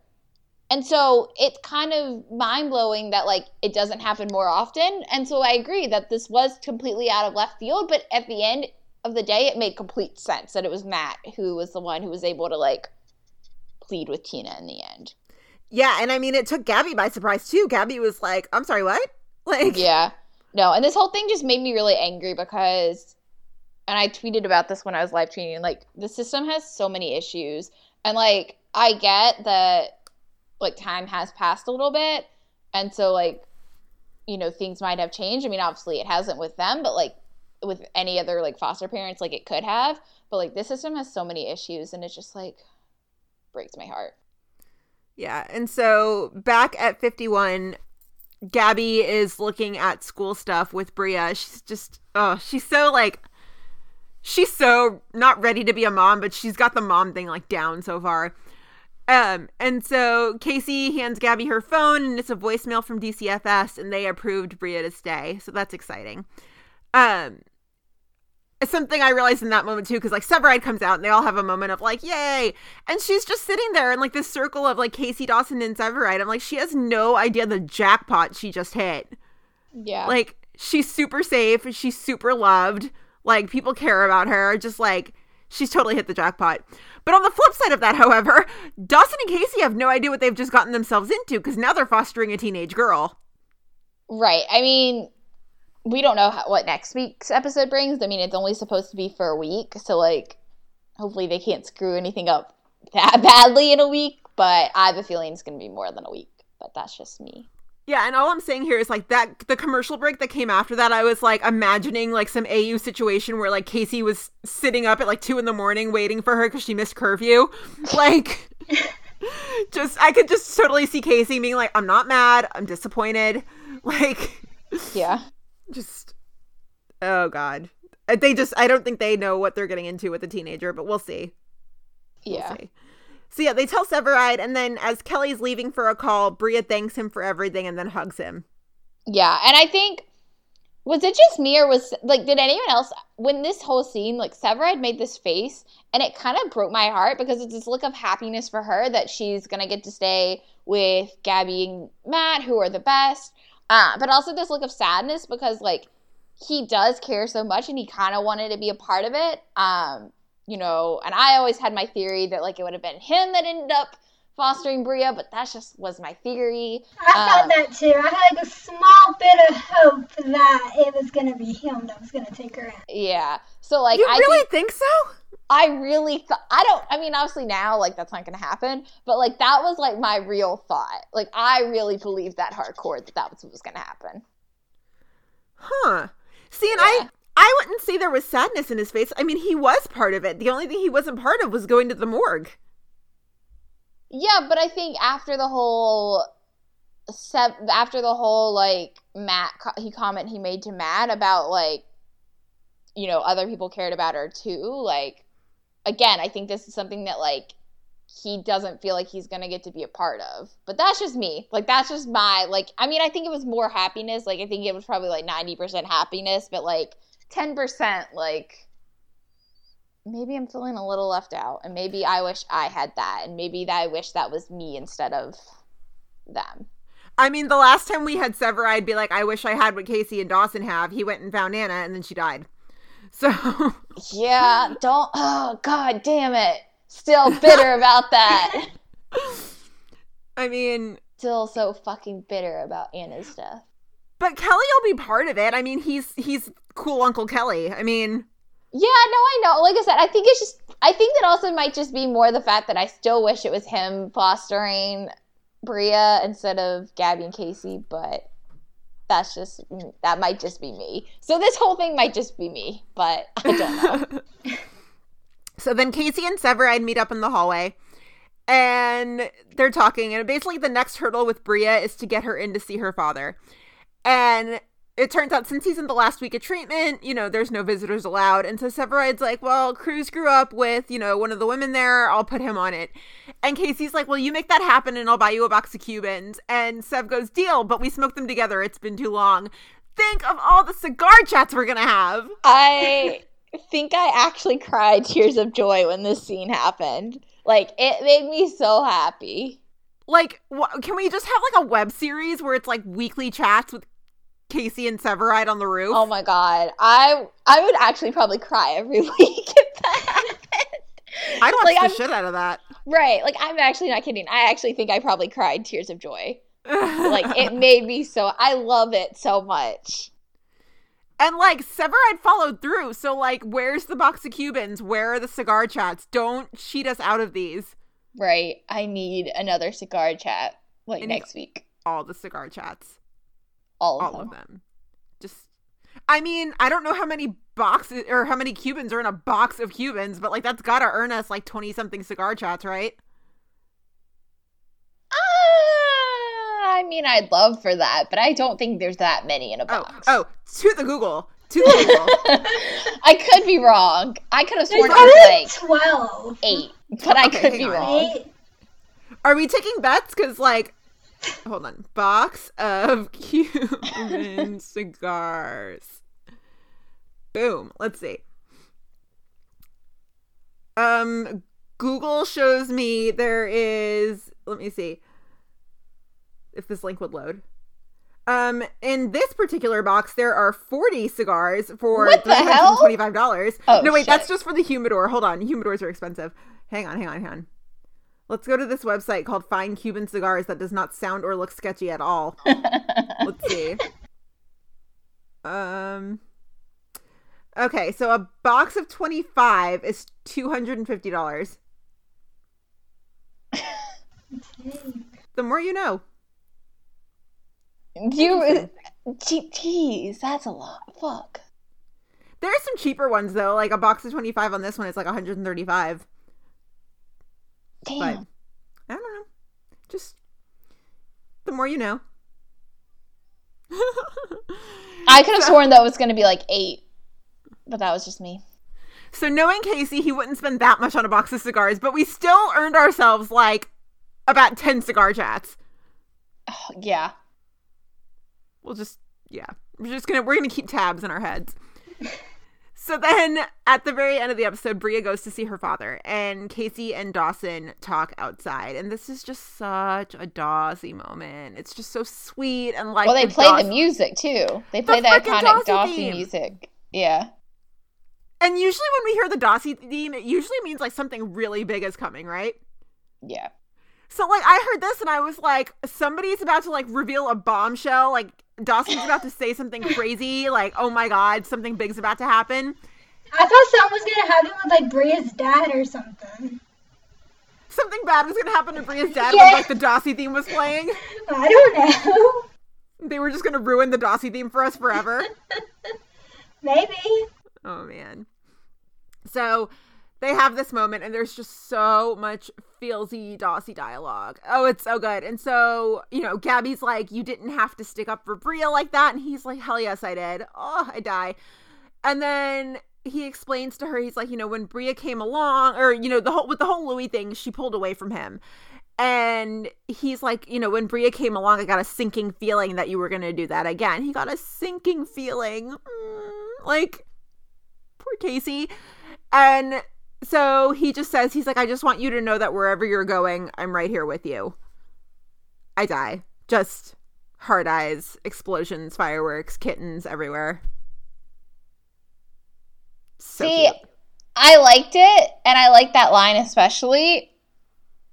And so it's kind of mind blowing that like it doesn't happen more often. And so I agree that this was completely out of left field, but at the end of the day, it made complete sense that it was Matt who was the one who was able to like plead with Tina in the end. Yeah, and I mean it took Gabby by surprise too. Gabby was like, I'm sorry, what? Like Yeah. No, and this whole thing just made me really angry because and I tweeted about this when I was live tweeting, like the system has so many issues. And like I get that like time has passed a little bit and so like you know things might have changed. I mean obviously it hasn't with them, but like with any other like foster parents like it could have, but like this system has so many issues and it just like breaks my heart. Yeah. And so back at 51, Gabby is looking at school stuff with Bria. She's just, oh, she's so like, she's so not ready to be a mom, but she's got the mom thing like down so far. Um, and so Casey hands Gabby her phone, and it's a voicemail from DCFS, and they approved Bria to stay. So that's exciting. Um, it's something I realized in that moment too, because like Severide comes out and they all have a moment of like, yay. And she's just sitting there in like this circle of like Casey Dawson and Severide. I'm like, she has no idea the jackpot she just hit. Yeah. Like, she's super safe. She's super loved. Like, people care about her. Just like, she's totally hit the jackpot. But on the flip side of that, however, Dawson and Casey have no idea what they've just gotten themselves into because now they're fostering a teenage girl. Right. I mean, we don't know what next week's episode brings. I mean, it's only supposed to be for a week, so like, hopefully they can't screw anything up that badly in a week. But I have a feeling it's going to be more than a week. But that's just me. Yeah, and all I'm saying here is like that the commercial break that came after that, I was like imagining like some AU situation where like Casey was sitting up at like two in the morning waiting for her because she missed curfew. Like, just I could just totally see Casey being like, I'm not mad, I'm disappointed. Like, Yeah. just oh god Uh, they just i don't think they know what they're getting into with a teenager but we'll see We'll Yeah. see. So yeah they tell severide and then as kelly's leaving for a call bria thanks him for everything and then hugs him Yeah, and I think was it just me or was like did anyone else when this whole scene like Severide made this face and it kind of broke my heart because it's this look of happiness for her that she's gonna get to stay with Gabby and Matt who are the best, uh, but also this look of sadness because like he does care so much and he kind of wanted to be a part of it. Um, you know, and I always had my theory that like it would have been him that ended up fostering Bria, but that just was my theory. I thought Um, that too. I had like a small bit of hope that it was gonna be him that was gonna take her in. Yeah. So like you I really think think so I really thought I don't I mean obviously now like that's not gonna happen, but like that was like my real thought. Like I really believed that hardcore that that was what was gonna happen. huh see and Yeah. i i wouldn't say there was sadness in his face i mean he was part of it the only thing he wasn't part of was going to the morgue Yeah, but I think after the whole after the whole like Matt he comment he made to Matt about like you know other people cared about her too. Like again, I think this is something that like he doesn't feel like he's gonna get to be a part of. But that's just me. Like that's just my like. I mean, I think it was more happiness. Like I think it was probably like ninety percent happiness, but like ten percent like maybe I'm feeling a little left out, and maybe I wish I had that, and maybe that I wish that was me instead of them. I mean, the last time we had Severide be like, I wish I had what Casey and Dawson have. He went and found Anna, and then she died. So, Yeah, don't. Oh God, damn it! Still bitter about that. I mean, Still so fucking bitter about Anna's death. But Kelly will be part of it. I mean, he's he's cool Uncle Kelly. I mean, Yeah, no, I know. Like I said, I think it's just. I think that also might just be more the fact that I still wish it was him fostering Bria instead of Gabby and Casey, but that's just that might just be me. So this whole thing might just be me, but I don't know. so then Casey and Severide meet up in the hallway, and they're talking. And basically, the next hurdle with Bria is to get her in to see her father. And it turns out since he's in the last week of treatment, you know, there's no visitors allowed. And so Severide's like, well, Cruz grew up with, you know, one of the women there. I'll put him on it. And Casey's like, well, you make that happen and I'll buy you a box of Cubans. And Sev goes, deal, but we smoked them together. It's been too long. Think of all the cigar chats we're going to have. I think I actually cried tears of joy when this scene happened. Like it made me so happy. Like, wh- can we just have like a web series where it's like weekly chats with Casey and Severide on the roof? Oh my god, I I would actually probably cry every week if that happened. I'd watch like, the I'm- shit out of that. Right, like I'm actually not kidding. I actually think I probably cried tears of joy. Like it made me so. I love it so much. and like Severide followed through. So like, where's the box of Cubans? Where are the cigar chats? Don't cheat us out of these. Right, I need another cigar chat like I need- next week. All the cigar chats. All of All them. of them. Just, I mean, I don't know how many boxes or how many Cubans are in a box of Cubans, but like that's gotta earn us like twenty something cigar chats, right? Uh, I mean, I'd love for that, but I don't think there's that many in a Oh, box. oh, to the Google, to the Google. I could be wrong. I could have There's sworn it was like 12. eight, but I Okay, could be on. wrong. Right? Are we taking bets? Because like, hold on, box of Cuban cigars. Boom. Let's see. Um, Google shows me there is. Let me see if this link would load. Um, in this particular box, there are 40 cigars for What the hell? $325. Oh, no, wait, that's just for the humidor. Hold on. Humidors are expensive. Hang on, hang on, hang on. Let's go to this website called Fine Cuban Cigars that does not sound or look sketchy at all. Let's see. Um. Okay, so a box of 25 is $250. The more you know. You, jeez, that's a lot. Fuck. There are some cheaper ones though, like a box of 25 on this one is like 135. Damn. But I don't know. Just the more you know. I could have sworn that was going to be like eight, but that was just me. So knowing Casey, he wouldn't spend that much on a box of cigars, but we still earned ourselves like about 10 cigar chats. Oh, yeah. We'll just yeah. We're just gonna we're gonna keep tabs in our heads. So then at the very end of the episode, Bria goes to see her father, and Casey and Dawson talk outside. And this is just such a Dawsey moment. It's just so sweet and like Well, they the play Daws- the music too. They play the, frickin' iconic Dawsey Dawsey music. Yeah. And usually when we hear the Dawsey theme, it usually means like something really big is coming, right? Yeah. So like I heard this and I was like, somebody's about to like reveal a bombshell. Like Dawson's about to say something crazy. Like, oh my god, something big's about to happen. I thought something was gonna happen with like Bria's dad or something. Something bad was gonna happen to Bria's dad Yeah. when like the Dawsey theme was playing. I don't know. They were just gonna ruin the Dawsey theme for us forever. Maybe. Oh man. So they have this moment and there's just so much feelsy Dawsey dialogue. Oh, it's so good. And so, you know, Gabby's like, You didn't have to stick up for Bria like that. And he's like, Hell yes, I did. Oh, I die. And then he explains to her, he's like, you know, when Bria came along, or, you know, the whole with the whole Louis thing, she pulled away from him. And he's like, you know, when Bria came along, I got a sinking feeling that you were going to do that again. He got a sinking feeling. Mm, like, poor Casey. And so he just says, he's like, I just want you to know that wherever you're going, I'm right here with you. I die. Just hard eyes, explosions, fireworks, kittens everywhere. So See, cute. I liked it, and I like that line especially,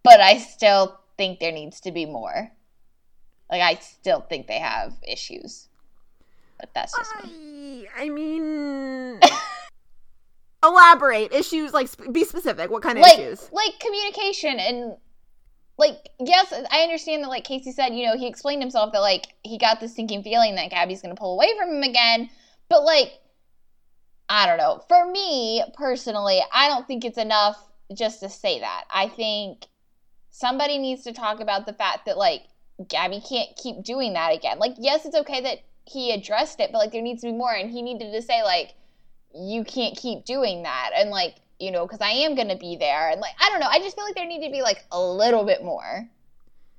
but I still think there needs to be more. Like, I still think they have issues. But that's just me. I, I mean, elaborate issues. Like, sp- be specific. What kind of Like, issues? like communication and like yes, I understand that like Casey said, you know, he explained himself that like he got this sinking feeling that Gabby's gonna pull away from him again. But like I don't know. For me personally, I don't think it's enough just to say that. I think somebody needs to talk about the fact that like Gabby can't keep doing that again. Like, yes, it's okay that he addressed it, but like there needs to be more. And he needed to say like, you can't keep doing that, and like you know, because I am gonna be there, and like I don't know. I just feel like there need to be like a little bit more,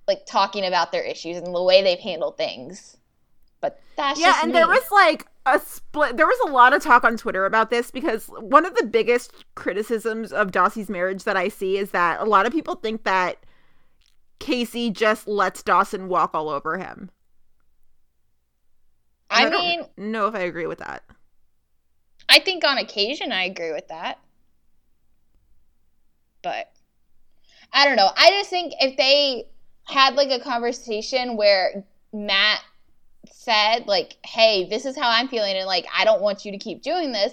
like talking about their issues and the way they've handled things. But that's yeah just and me. there was like a split there was a lot of talk on twitter about this because one of the biggest criticisms of Dawsey's marriage that i see is that a lot of people think that casey just lets dawson walk all over him I And mean, don't know if i agree with that I think on occasion I agree with that. But I don't know. I just think if they had like a conversation where Matt said like, "Hey, this is how I'm feeling and like I don't want you to keep doing this."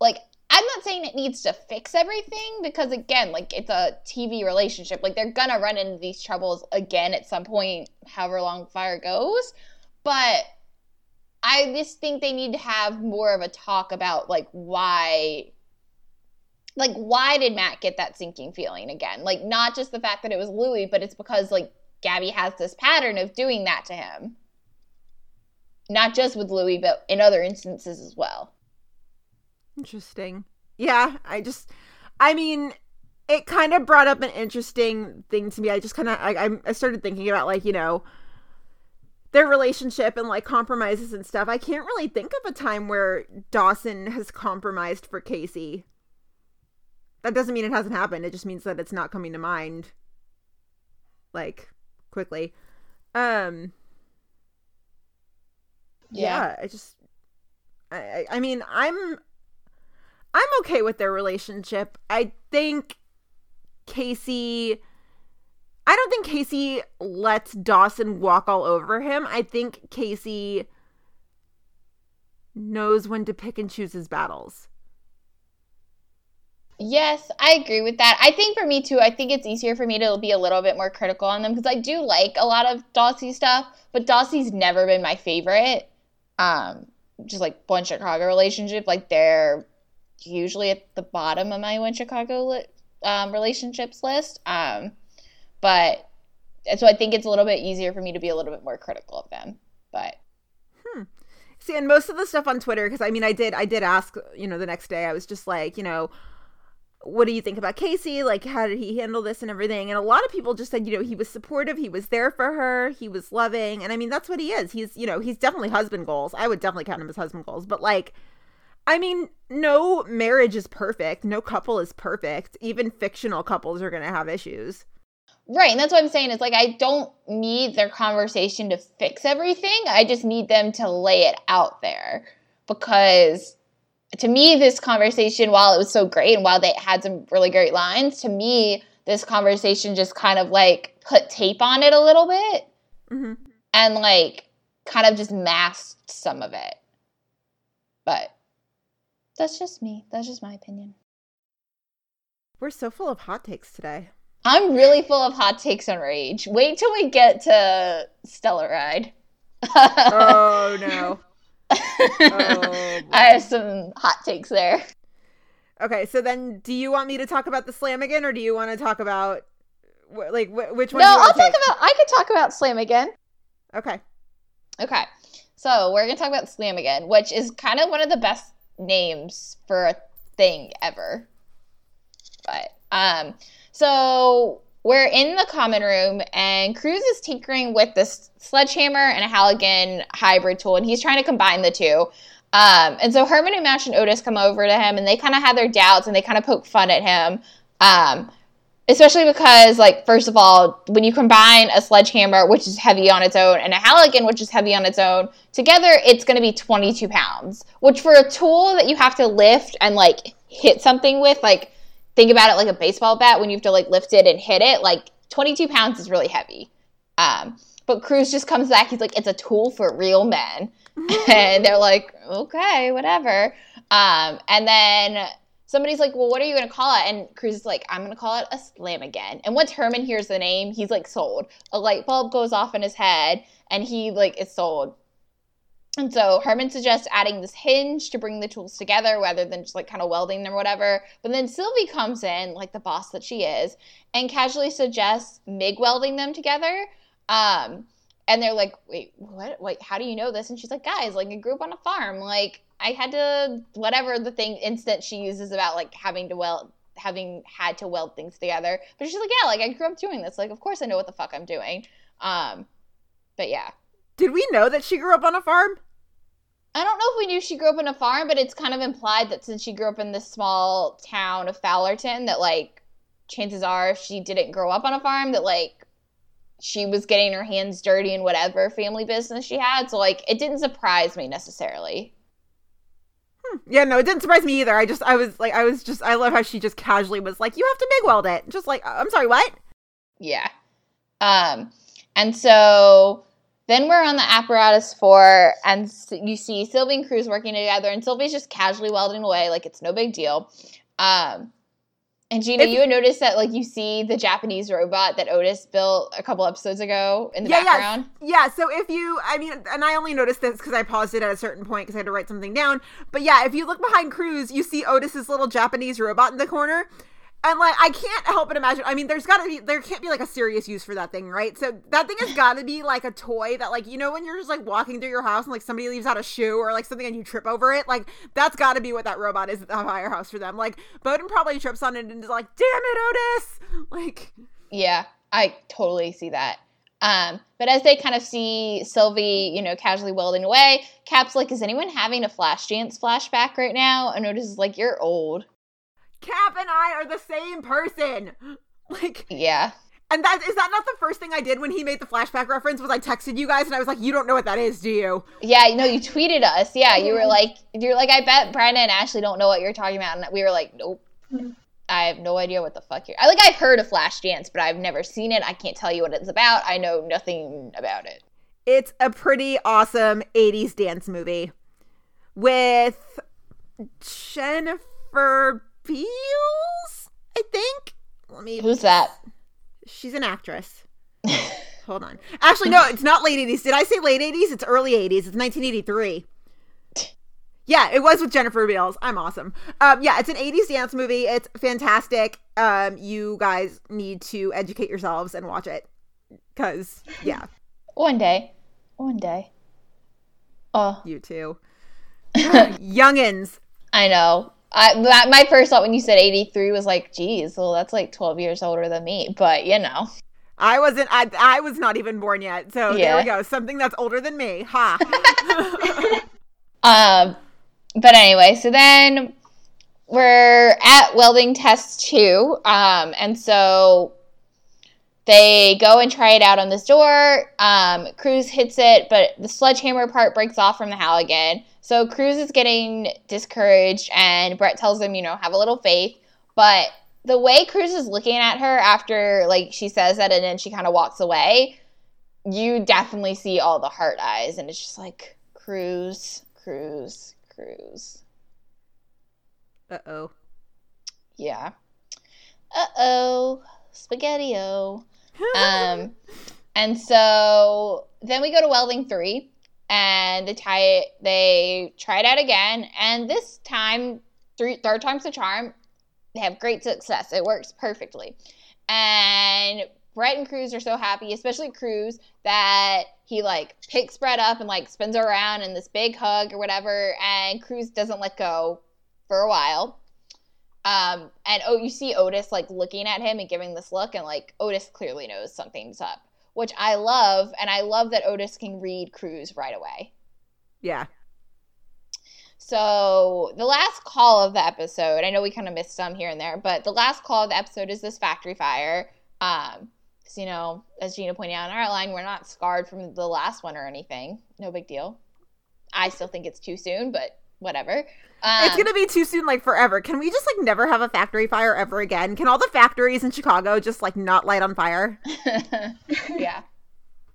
Like I'm not saying it needs to fix everything because again, like it's a TV relationship. Like they're going to run into these troubles again at some point however long fire goes. But I just think they need to have more of a talk about like why like why did Matt get that sinking feeling again? Like not just the fact that it was Louis, but it's because like Gabby has this pattern of doing that to him. Not just with Louis, but in other instances as well. Interesting. Yeah, I just, I mean, it kind of brought up an interesting thing to me. I just kind of, I, I started thinking about like, you know, their relationship and like compromises and stuff. I can't really think of a time where Dawson has compromised for Casey. That doesn't mean it hasn't happened. It just means that it's not coming to mind like quickly. Um yeah, yeah I just I I mean, I'm I'm okay with their relationship. I think Casey I don't think Casey lets Dawson walk all over him. I think Casey knows when to pick and choose his battles. Yes, I agree with that. I think for me too, I think it's easier for me to be a little bit more critical on them because I do like a lot of Dawsey stuff, but Dawsey's never been my favorite. Um, just like one Chicago relationship, like they're usually at the bottom of my one Chicago li- um, relationships list. Um, but so I think it's a little bit easier for me to be a little bit more critical of them. But hmm. See, and most of the stuff on Twitter, because I mean, I did, I did ask, you know, the next day, I was just like, you know, what do you think about Casey? Like, how did he handle this and everything? And a lot of people just said, you know, he was supportive, he was there for her, he was loving. And I mean, that's what he is. He's, you know, he's definitely husband goals. I would definitely count him as husband goals. But like, I mean, no marriage is perfect, no couple is perfect. Even fictional couples are going to have issues. Right. And that's what I'm saying. It's like, I don't need their conversation to fix everything. I just need them to lay it out there because to me, this conversation, while it was so great and while they had some really great lines, to me, this conversation just kind of like put tape on it a little bit mm-hmm. and like kind of just masked some of it. But that's just me. That's just my opinion. We're so full of hot takes today. I'm really full of hot takes and rage. Wait till we get to Stellaride. oh no. oh, I have some hot takes there. Okay, so then do you want me to talk about the slamigan, or do you want to talk about like which one? No, I'll talk about. I could talk about slamigan. Okay. Okay, so we're gonna talk about slamigan, which is kind of one of the best names for a thing ever. But um, so we're in the common room, and Cruz is tinkering with this sledgehammer and a Halligan hybrid tool, and he's trying to combine the two. Um, and so Herman and Mouch and Otis come over to him, and they kind of have their doubts, and they kind of poke fun at him. Um, especially because, like, first of all, when you combine a sledgehammer, which is heavy on its own, and a Halligan, which is heavy on its own, together it's going to be 22 pounds. Which, for a tool that you have to lift and like hit something with, like think about it like a baseball bat when you have to like lift it and hit it. Like 22 pounds is really heavy. Um, but Cruz just comes back. He's like, it's a tool for real men. and they're like, okay, whatever. Um, and then somebody's like, well, what are you going to call it? And Cruz is like, I'm going to call it a slamigan. And once Herman hears the name, he's like sold. A light bulb goes off in his head and he like is sold. And so Herman suggests adding this hinge to bring the tools together rather than just like kind of welding them or whatever. But then Sylvie comes in, like the boss that she is, and casually suggests MIG welding them together. Um, and they're like, wait, what? Wait, how do you know this? And she's like, guys, like I grew up on a farm. Like I had to, whatever the thing instant she uses about like having to weld, having had to weld things together. But she's like, yeah, like I grew up doing this. Like, of course I know what the fuck I'm doing. Um, but yeah. Did we know that she grew up on a farm? I don't know if we knew she grew up in a farm, but it's kind of implied that since she grew up in this small town of Fowlerton, that like chances are if she didn't grow up on a farm, that like she was getting her hands dirty in whatever family business she had. So like it didn't surprise me necessarily. Hmm. Yeah, no, it didn't surprise me either. I just, I was like, I was just, I love how she just casually was like, "You have to MIG weld it." Just like, I'm sorry, what? Yeah. Um, and so then we're on the apparatus floor, and you see Sylvie and Cruz working together, and Sylvie's just casually welding away like it's no big deal. Um, And Gina, you noticed that like you see the Japanese robot that Otis built a couple episodes ago in the Yeah, yeah. background. Yeah, so if you, I mean, and I only noticed this because I paused it at a certain point because I had to write something down. But yeah, if you look behind Cruz, you see Otis's little Japanese robot in the corner. And like, I can't help but imagine. I mean, there's got to be, there can't be like a serious use for that thing, right? So that thing has got to be like a toy that, like, you know, when you're just like walking through your house and like somebody leaves out a shoe or like something and you trip over it, like that's got to be what that robot is at the firehouse for them. Like, Bowden probably trips on it and is like, "Damn it, Otis!" Like, Yeah, I totally see that. Um, but as they kind of see Sylvie, you know, casually welding away, Cap's like, "Is anyone having a Flashdance flashback right now?" And Otis is like, "You're old." Cap and I are the same person. Like, Yeah, And that is that not the first thing I did when he made the flashback reference? Was I texted you guys and I was like, "You don't know what that is, do you?" yeah. You know, you tweeted us. Yeah, you were mm-hmm. like, "You're like, I bet Brenda and Ashley don't know what you're talking about." And we were like, "Nope." I have no idea what the fuck you're. I like I've heard of Flashdance, but I've never seen it. I can't tell you what it's about. I know nothing about it. It's a pretty awesome '80s dance movie with Jennifer Beals. I think. Let me. Who's that? She's an actress. Hold on. Actually, no, it's not late '80s. Did I say late '80s? It's early '80s. It's 1983. Yeah, it was with Jennifer Beals. I'm awesome. Um, yeah, it's an 80s dance movie. It's fantastic. Um, you guys need to educate yourselves and watch it. Cause yeah, One day, one day. Oh, you too. Youngins. I know. I my, first thought when you said 83 was like, geez, well, that's like 12 years older than me. But you know, I wasn't. I, I was not even born yet. So there we go. Something that's older than me. Ha. um, but anyway, so then we're at welding test two, um, and so they go and try it out on this door. Um, Cruz hits it, but the sledgehammer part breaks off from the Halligan. So Cruz is getting discouraged, and Brett tells him, you know, have a little faith. But the way Cruz is looking at her after, like, she says that, and then she kind of walks away, you definitely see all the heart eyes, and it's just like Cruz, Cruz, Cruz. uh oh. Yeah. Uh oh, spaghetti-o. Um, and so then we go to welding three, and they try it. They try it out again, and this time, three third time's the charm. They have great success. It works perfectly, and Brett and Cruz are so happy, especially Cruz, that he like picks Brett up and like spins around in this big hug or whatever, and Cruz doesn't let go for a while. Um, and oh, you see Otis like looking at him and giving this look, and like Otis clearly knows something's up, which I love, and I love that Otis can read Cruz right away. Yeah. So the last call of the episode, I know we kind of missed some here and there, but the last call of the episode is this factory fire. Um, you know, as Gina pointed out in our line, we're not scarred from the last one or anything. No big deal. I still think it's too soon, but whatever. Um, it's gonna be too soon, like forever. Can we just like never have a factory fire ever again? Can all the factories in Chicago just like not light on fire? yeah,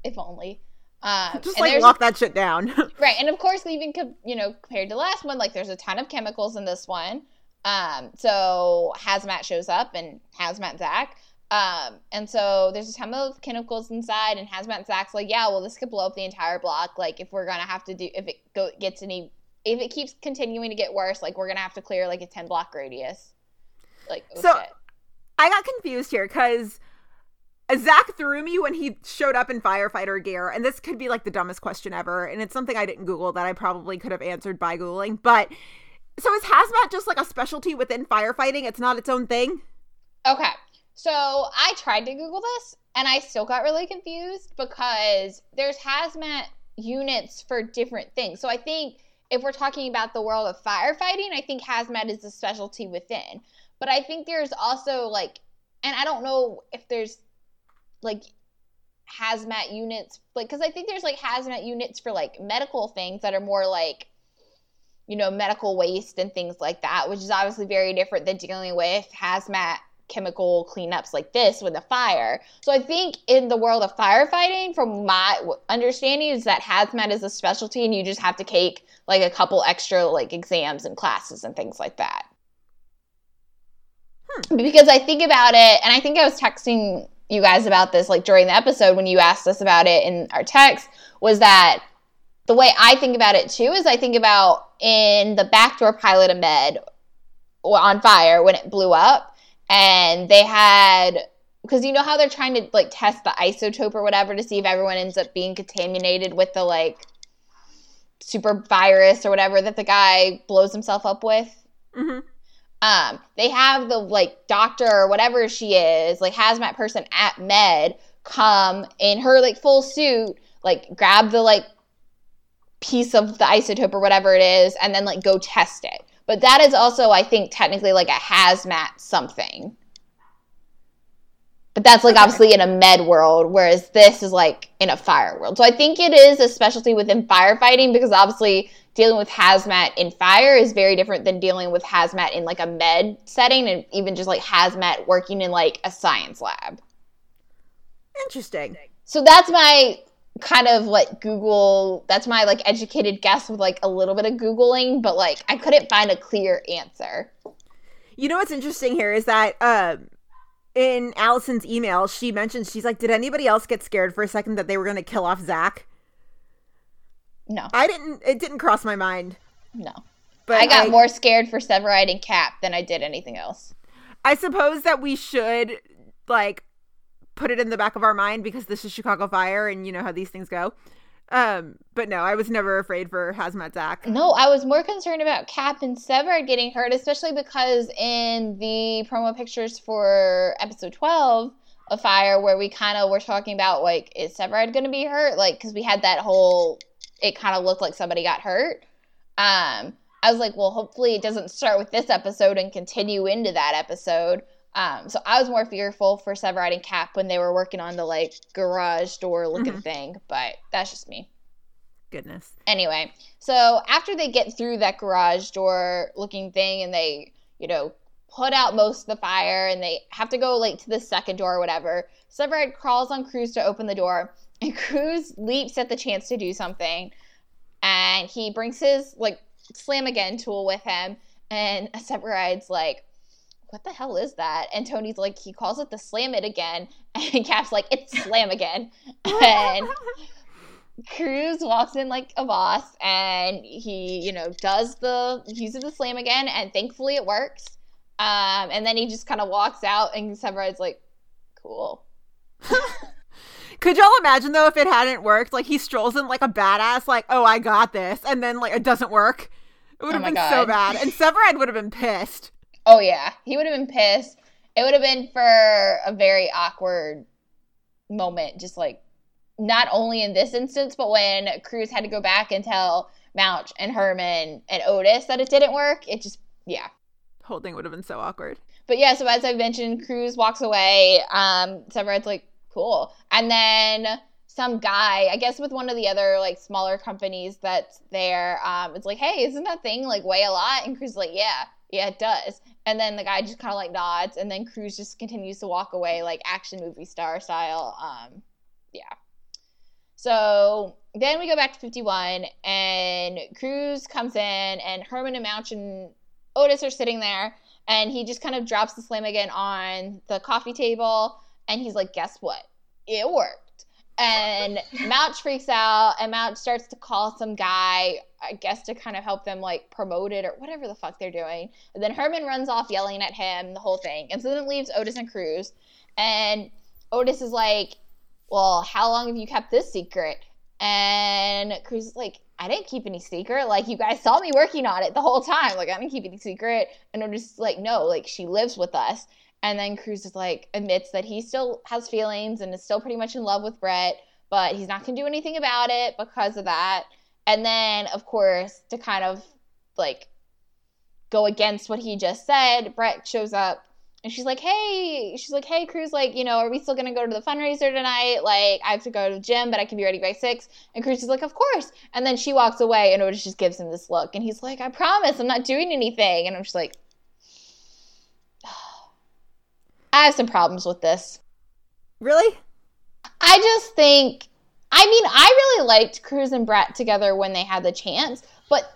if only. Um, Just like lock that shit down. Right, and of course, even you know compared to last one, like there's a ton of chemicals in this one. Um, so hazmat shows up and hazmat Zach. Um, and so there's a ton of chemicals inside, and hazmat Zach's like, yeah, well, this could blow up the entire block. Like if we're gonna have to do if it go gets any if it keeps continuing to get worse, like we're gonna have to clear like a ten block radius. Like oh So- shit. I got confused here because Zach threw me when he showed up in firefighter gear, and this could be like the dumbest question ever, and it's something I didn't Google that I probably could have answered by Googling. But so is hazmat just like a specialty within firefighting? It's not its own thing? Okay. So I tried to Google this and I still got really confused because there's hazmat units for different things. So I think if we're talking about the world of firefighting, I think hazmat is a specialty within. But I think there's also like, and I don't know if there's like hazmat units, like, because I think there's like hazmat units for like medical things that are more like, you know, medical waste and things like that, which is obviously very different than dealing with hazmat chemical cleanups like this with a fire. So I think in the world of firefighting, from my understanding, is that hazmat is a specialty and you just have to take like a couple extra like exams and classes and things like that. Hmm. because I think about it, and I think I was texting you guys about this like during the episode when you asked us about it in our text was that the way I think about it too is I think about in the backdoor pilot of Med on fire when it blew up and they had because you know how they're trying to like test the isotope or whatever to see if everyone ends up being contaminated with the like super virus or whatever that the guy blows himself up with. Mhm. Um, they have the like doctor or whatever she is, like hazmat person at med, come in her like full suit, like grab the like piece of the isotope or whatever it is, and then like go test it. But that is also, I think, technically like a hazmat something. But that's like Okay. obviously in a med world, whereas this is like in a fire world. So I think it is a specialty within firefighting because obviously dealing with hazmat in fire is very different than dealing with hazmat in like a med setting and even just like hazmat working in like a science lab. Interesting. So that's my kind of like Google, that's my like educated guess with like a little bit of Googling, but like I couldn't find a clear answer. You know what's interesting here is that um in Allison's email, she mentioned she's like, "Did anybody else get scared for a second that they were going to kill off Zach?" No, I didn't. It didn't cross my mind. no. But I got more scared for Severide and Cap than I did anything else. I suppose that we should like put it in the back of our mind because this is Chicago Fire, and you know how these things go. Um, but no, I was never afraid for Hazmat Zach. No, I was more concerned about Cap and Severide getting hurt, especially because in the promo pictures for episode 12 of Fire, where we kind of were talking about, like, is Severide going to be hurt? Like, because we had that whole, it kind of looked like somebody got hurt. Um, I was like, well, hopefully it doesn't start with this episode and continue into that episode. Um, so I was more fearful for Severide and Cap when they were working on the, like, garage door looking thing, but that's just me. Goodness. anyway, so after they get through that garage door looking thing and they, you know, put out most of the fire and they have to go like to the second door or whatever, Severide crawls on Cruz to open the door and Cruz leaps at the chance to do something. And he brings his like slamigan tool with him and Severide's like what the hell is that? And Tony's like, he calls it the slam it again. And Cap's like, it's slamigan. And Cruz walks in like a boss and he, you know, does the uses the slamigan and thankfully it works. Um, and then he just kind of walks out and Severide's like, cool. Could y'all imagine though if it hadn't worked? Like he strolls in like a badass, like, "Oh, I got this," and then like it doesn't work. It would Oh have my been so bad, and Severide would have been pissed. Oh yeah, he would have been pissed. It would have been for a very awkward moment, just like not only in this instance, but when Cruz had to go back and tell Mouch and Herman and Otis that it didn't work. It just yeah. Whole thing would have been so awkward. But yeah, so as I mentioned, Cruz walks away. Um, Severide's like, cool. And then some guy, I guess with one of the other like smaller companies that's there, um, it's like, hey, isn't that thing like weigh a lot? And Cruz like, yeah, yeah, it does. And then the guy just kind of like nods, and then Cruz just continues to walk away like action movie star style. Um, yeah. So then we go back to 51, and Cruz comes in, and Herman and Mouch and Otis are sitting there, and he just kind of drops the slamigan on the coffee table, and he's like, "Guess what? It worked." And Mouch freaks out, and Mouch starts to call some guy, I guess, to kind of help them like promote it or whatever the fuck they're doing. And then Herman runs off yelling at him, the whole thing, and so then it leaves Otis and Cruz, and Otis is like, "Well, how long have you kept this secret?" And Cruz is like, I didn't keep any secret. Like, you guys saw me working on it the whole time. Like, I didn't keep any secret. And I'm just like, no, like, she lives with us. And then Cruz is like, admits that he still has feelings and is still pretty much in love with Brett, but he's not going to do anything about it because of that. And then, of course, to kind of like go against what he just said, Brett shows up and she's like, hey, she's like, hey, Cruz, like, you know, are we still gonna go to the fundraiser tonight? Like, I have to go to the gym, but I can be ready by six. And Cruz is like, of course. And then she walks away, and Otis just gives him this look, and he's like, I promise, I'm not doing anything. And I'm just like, I have some problems with this. Really? I just think, I mean, I really liked Cruz and Brett together when they had the chance, but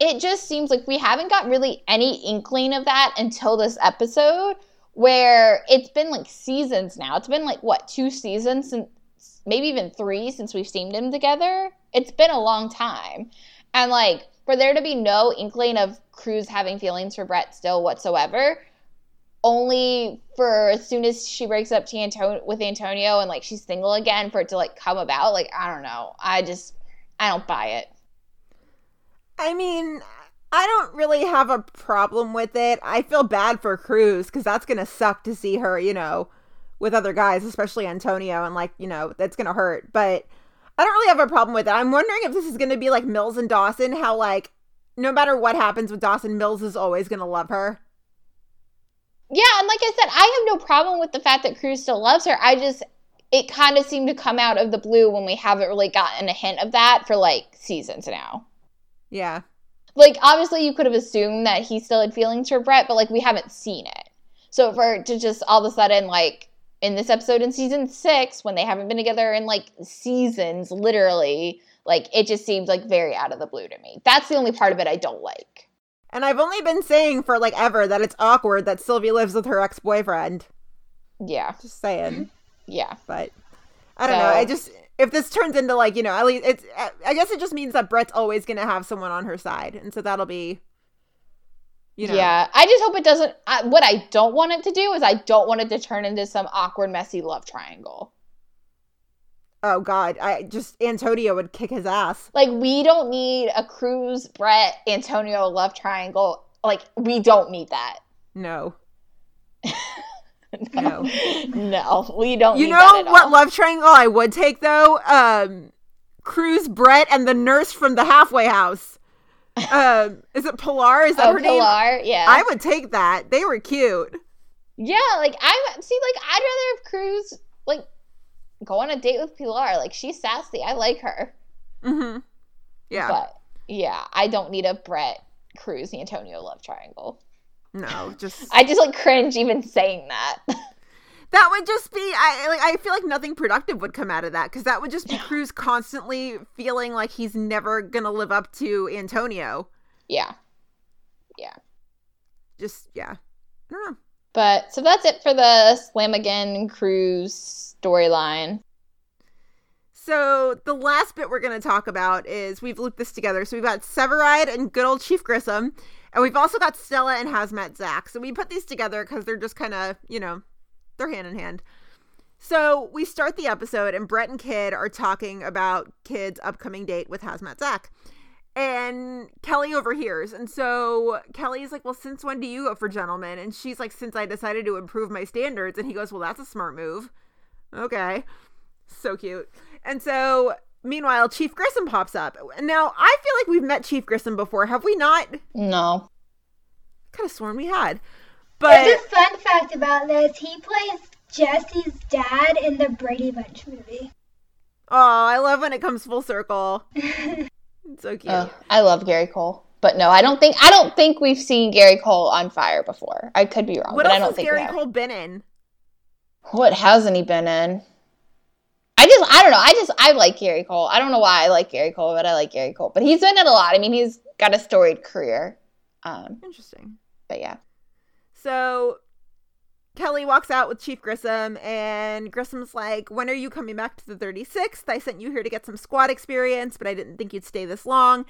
it just seems like we haven't got really any inkling of that until this episode where it's been like seasons now. It's been like what two seasons since maybe even three since we've seen them together. It's been a long time, and like for there to be no inkling of Cruz having feelings for Brett still whatsoever, only for as soon as she breaks up to with Antonio and like she's single again for it to like come about. Like I don't know. I just I don't buy it. I mean, I don't really have a problem with it. I feel bad for Cruz because that's gonna suck to see her, you know, with other guys, especially Antonio, and like, you know, that's gonna hurt. But I don't really have a problem with it. I'm wondering if this is gonna be like Mills and Dawson, how like no matter what happens with Dawson, Mills is always gonna love her. Yeah, and like I said, I have no problem with the fact that Cruz still loves her. I just it kind of seemed to come out of the blue when we haven't really gotten a hint of that for like seasons now. Yeah. Like obviously you could have assumed that he still had feelings for Brett, but like we haven't seen it. So for to just all of a sudden like in this episode in season 6 when they haven't been together in like seasons literally, like it just seems like very out of the blue to me. That's the only part of it I don't like. And I've only been saying for like ever that it's awkward that Sylvie lives with her ex boyfriend. Yeah. Just saying. Yeah. But I don't know. I just if this turns into like you know at least it's I guess it just means that Brett's always gonna have someone on her side, and so that'll be. You know, Yeah, I just hope it doesn't. I, what I don't want it to do is I don't want it to turn into some awkward, messy love triangle. Oh God, I just Antonio would kick his ass. Like we don't need a Cruz, Brett, Antonio love triangle. Like we don't need that. No, No, no, we don't. you need know what all. love triangle I would take though? Um, Cruz, Brett, and the nurse from the halfway house. Um, is it Pilar? Is that Oh, her name? Pilar, yeah, I would take that. They were cute. yeah. Like I see. Like I'd rather have Cruz like go on a date with Pilar. Like she's sassy. I like her. Mm-hmm. Yeah. But yeah, I don't need a Brett, Cruz, Antonio love triangle. no, just I just like cringe even saying that. That would just be I like I feel like nothing productive would come out of that because that would just be Cruz constantly feeling like he's never gonna live up to Antonio. yeah. Yeah. Just yeah. I don't know. But so that's it for the Slam Again Cruz storyline. So the last bit we're gonna talk about is we've looped this together. So we've got Severide and good old Chief Grissom, and we've also got Stella and Hazmat Zach. So we put these together because they're just kind of you know they're hand in hand. So we start the episode, and Brett and Kid are talking about Kid's upcoming date with Hazmat Zach. And Kelly overhears. And so Kelly's like, Well, since when do you go for gentlemen? And she's like, Since I decided to improve my standards. And he goes, Well, that's a smart move. Okay. So cute. And so meanwhile, Chief Grissom pops up. Now, I feel like we've met Chief Grissom before, have we not? No. Could have sworn we had. But There's a fun fact about this. He plays Jesse's dad in the Brady Bunch movie. oh, I love when it comes full circle. So cute. Ugh, I love Gary Cole. But no, I don't think I don't think we've seen Gary Cole on fire before. I could be wrong, what but I else don't has think Gary. Cole been in? What hasn't he been in? I just I don't know. I just I like Gary Cole. I don't know why I like Gary Cole, but I like Gary Cole. But he's been in a lot. I mean, he's got a storied career. Um, Interesting. but yeah. So Kelly walks out with Chief Grissom, and Grissom's like, When are you coming back to the 36th? I sent you here to get some squad experience, but I didn't think you'd stay this long.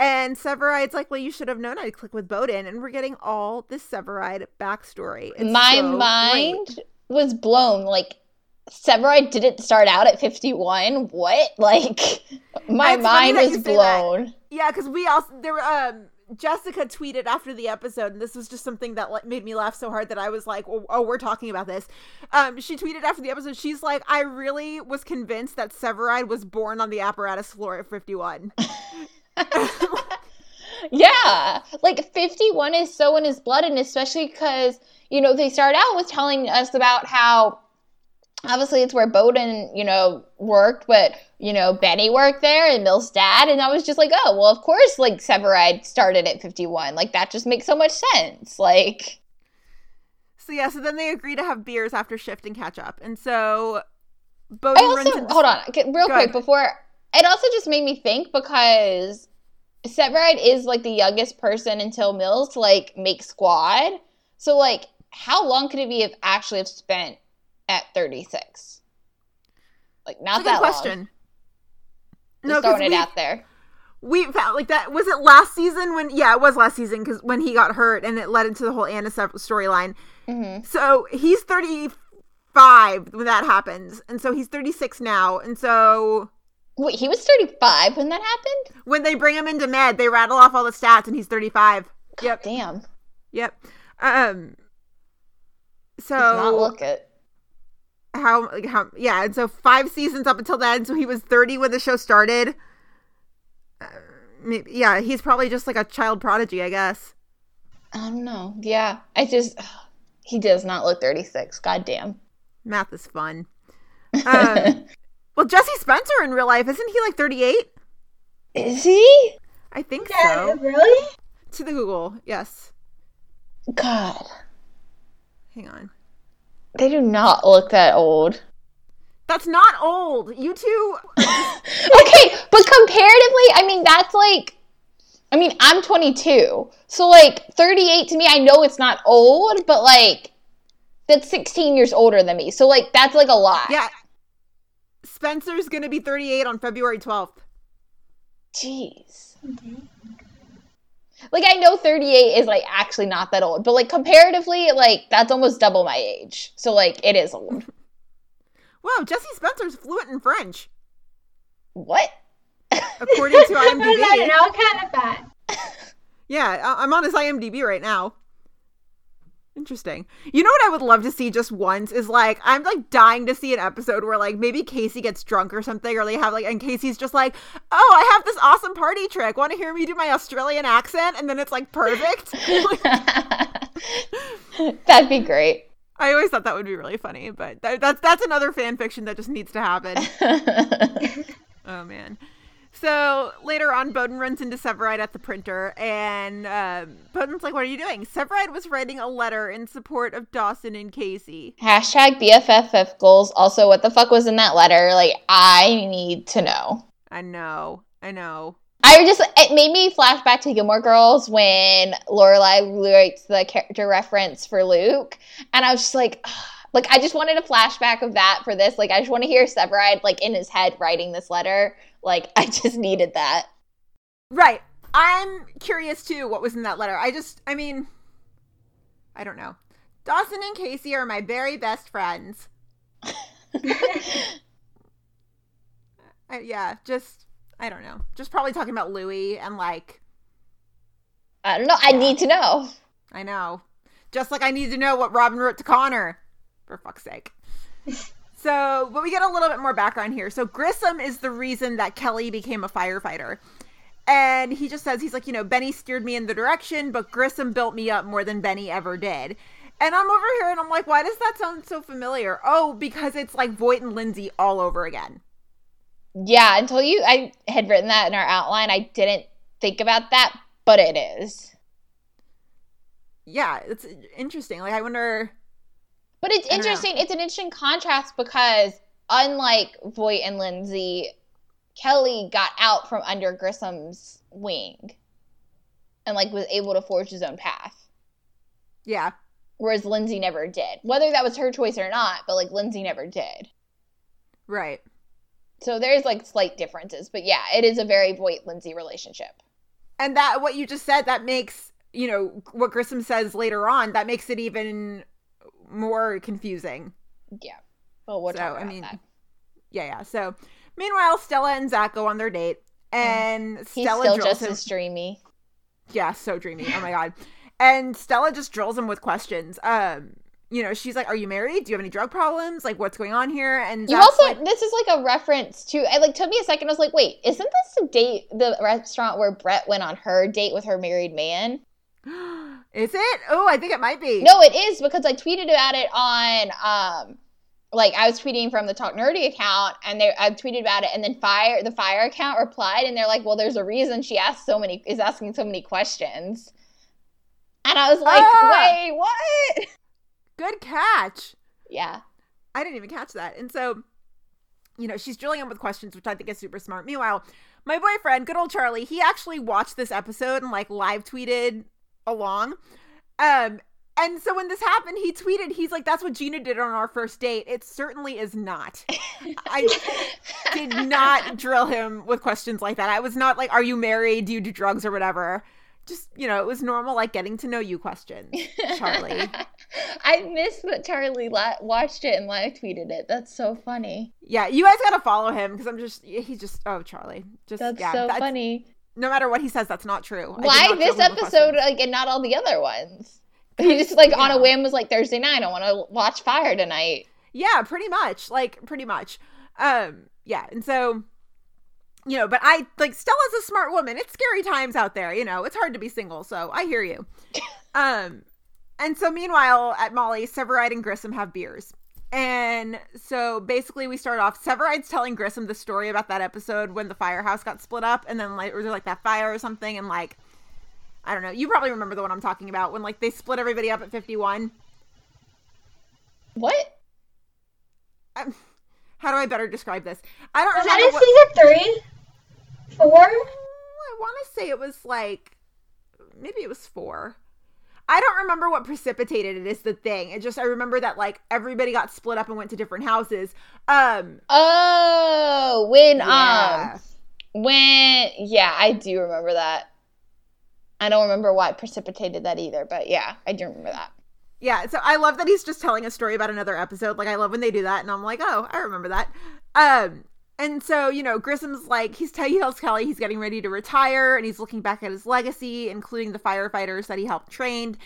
And Severide's like, Well, you should have known I'd click with Bowden. And we're getting all this Severide backstory. It's My so mind great. was blown. Like Severide didn't start out at 51. What? Like my mind was that. blown. Yeah, because we also, there were, um, Jessica tweeted after the episode, and this was just something that like, made me laugh so hard that I was like, oh, oh, we're talking about this. Um, she tweeted after the episode, she's like, I really was convinced that Severide was born on the apparatus floor at 51. Yeah, like 51 is so in his blood, and especially because, you know, they start out with telling us about how obviously it's where Bowden, you know, worked, but, you know, Benny worked there and Mill's dad. And I was just like, oh, well, of course, like Severide started at 51. Like, that just makes so much sense. Like, So yeah, so then they agree to have beers after shift and catch up. And so I Bowden runs also, into hold on, okay, real Go quick ahead. before, it also just made me think because Severide is like the youngest person until Mills to like make squad. So, like, how long could it be if actually have spent at 36? Like not that question. long. No, Just 'cause throwing it we- out there. we found like that was it last season when yeah it was last season because when he got hurt and it led into the whole Anna storyline hmm so he's 35 when that happens and so he's 36 now and so Wait, he was 35 when that happened? when they bring him into med they rattle off all the stats and he's 35 yep Damn. yep um Does not so look it. How like how yeah and so five seasons up until then so he was 30 when the show started uh, maybe, yeah he's probably just like a child prodigy i guess I don't know. Yeah. I just he does not look 36. God damn. math is fun um, well jesse spencer in real life isn't he like 38 Is he? i think Yeah, so really? to the google yes God. hang on They do not look that old. that's not old you two okay, but comparatively, I mean, that's like, I mean, I'm 22. So, like, 38 to me, I know it's not old, but like, that's 16 years older than me. So, like, that's like a lot. yeah spencer's gonna be 38 on february 12th Jeez. Mm-hmm. Like, I know 38 is like actually not that old, but like, comparatively, like, that's almost double my age. So, like, it is old. wow jesse spencer's fluent in french What? according to that imdb an all kind of bad? Yeah, I'm on his IMDb right now. Interesting. You know what I would love to see just once is like I'm like dying to see an episode where like maybe Casey gets drunk or something, or they have like and Casey's just like, oh, I have this awesome party trick. Want to hear me do my Australian accent? And then it's like perfect. That'd be great. I always thought that would be really funny, but that, that's that's another fan fiction that just needs to happen. Oh man. So later on, Bowden runs into Severide at the printer, and um, Bowden's like, "What are you doing?" Severide was writing a letter in support of Dawson and Casey. Hashtag BFFF goals. Also, what the fuck was in that letter? Like, I need to know. I know, I know. I just it made me flash back to Gilmore Girls when Lorelai writes the character reference for Luke, and I was just like, like I just wanted a flashback of that for this. Like, I just want to hear Severide like in his head writing this letter. Like, I just needed that. Right. I'm curious too. What was in that letter? I just, I mean, I don't know. Dawson and Casey are my very best friends. I, yeah, just I don't know. Just probably talking about Louie and like I don't know. I need to know. I know. Just like I need to know what Robin wrote to Connor. For fuck's sake. So, but we get a little bit more background here. So, Grissom is the reason that Kelly became a firefighter. And he just says, he's like, you know, Benny steered me in the direction, but Grissom built me up more than Benny ever did. And I'm over here and I'm like, why does that sound so familiar? Oh, because it's like Voight and Lindsay all over again. Yeah, until you, I had written that in our outline. I didn't think about that, but it is. Yeah, it's interesting. Like, I wonder. But it's I don't know. interesting. It's an interesting contrast because unlike Voight and Lindsay, Kelly got out from under Grissom's wing and like was able to forge his own path. Yeah, Whereas Lindsay never did. Whether that was her choice or not, but like Lindsay never did. right. So there's like slight differences. But yeah, it is a very Voight Lindsay relationship. and that what you just said that makes you know what grissom says later on that makes it even more confusing Yeah. Well, we'll So, talk I mean, that. yeah yeah so meanwhile stella and zach go on their date and He's stella still drills just him as dreamy. yeah so dreamy oh my god and stella just drills him with questions um you know she's like are you married do you have any drug problems like what's going on here and You also like, this is like a reference to I like took me a second. I was like, wait, isn't this the date the restaurant where Brett went on her date with her married man? is it oh i think it might be No, it is because I tweeted about it on um like I was tweeting from the Talk Nerdy account and they I tweeted about it and then fire the fire account replied and they're like, Well, there's a reason she asked so many is asking so many questions. And I was like, Ah! wait, what? good catch Yeah. I didn't even catch that. And so, you know, she's drilling him with questions, which I think is super smart. Meanwhile, my boyfriend, good old Charlie, he actually watched this episode and like live tweeted along. Um, And so when this happened, he tweeted, he's like, that's what Gina did on our first date. It certainly is not. I did not drill him with questions like that. I was not like, are you married? Do you do drugs or whatever? Just, you know, it was normal, like getting to know you questions, Charlie. I missed that Charlie la- watched it and live tweeted it. That's so funny. yeah, you guys got to follow him because I'm just, he's just, oh, Charlie. Just, That's yeah, so that's- funny. No matter what he says, that's not true. Why not this drill him with episode, like, and not all the other ones? He just like on a whim was like Thursday night. I want to watch Fire tonight. Yeah, pretty much. Like pretty much. Um yeah, and so you know, but I like Stella's a smart woman. It's scary times out there, you know. It's hard to be single, so I hear you. Um and so meanwhile at Molly, Severide and Grissom have beers. And so basically we start off Severide's telling Grissom the story about that episode when the firehouse got split up and then like or there's like that fire or something and like I don't know. You probably remember the one I'm talking about when like they split everybody up at 51. What? Um, how do I better describe this? I don't Was remember that in what- season three? Four? I want to say it was like maybe it was four. I don't remember what precipitated it is the thing. It just I remember that like everybody got split up and went to different houses. Um Oh, when yeah. um when yeah, I do remember that. I don't remember what precipitated that either, but yeah, I do remember that. Yeah, so I love that he's just telling a story about another episode. Like I love when they do that and I'm like, "Oh, I remember that." Um and so, you know, Grissom's like he's tell he tells Kelly he's getting ready to retire and he's looking back at his legacy, including the firefighters that he helped train.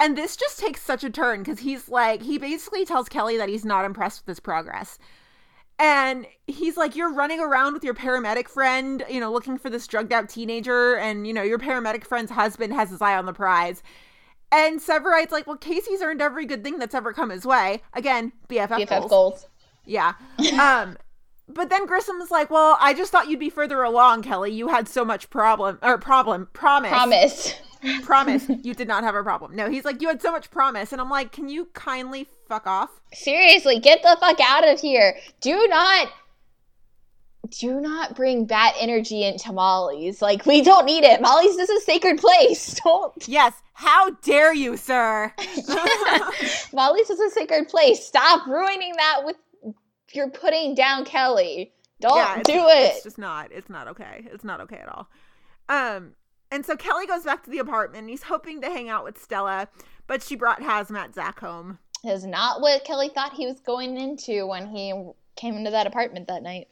And this just takes such a turn because he's like he basically tells Kelly that he's not impressed with his progress. And he's like, You're running around with your paramedic friend, you know, looking for this drugged out teenager, and you know, your paramedic friend's husband has his eye on the prize. And Severide's like, Well, Casey's earned every good thing that's ever come his way. Again, BFF, BFF goals. goals. Yeah. Um but then Grissom's like, Well, I just thought you'd be further along, Kelly. You had so much problem or problem promise. Promise. Promise. you did not have a problem. No, he's like, You had so much promise. And I'm like, Can you kindly fuck off? Seriously, get the fuck out of here. Do not do not bring bad energy into Molly's. Like we don't need it. Molly's is a sacred place. Don't Yes. How dare you, sir? Molly's is a sacred place. Stop ruining that with you're putting down Kelly. Don't Yeah, do It's just not. It's not okay. It's not okay at all. Um, and so Kelly goes back to the apartment. And he's hoping to hang out with Stella, but she brought Hazmat Zach home. Is not what Kelly thought he was going into when he came into that apartment that night.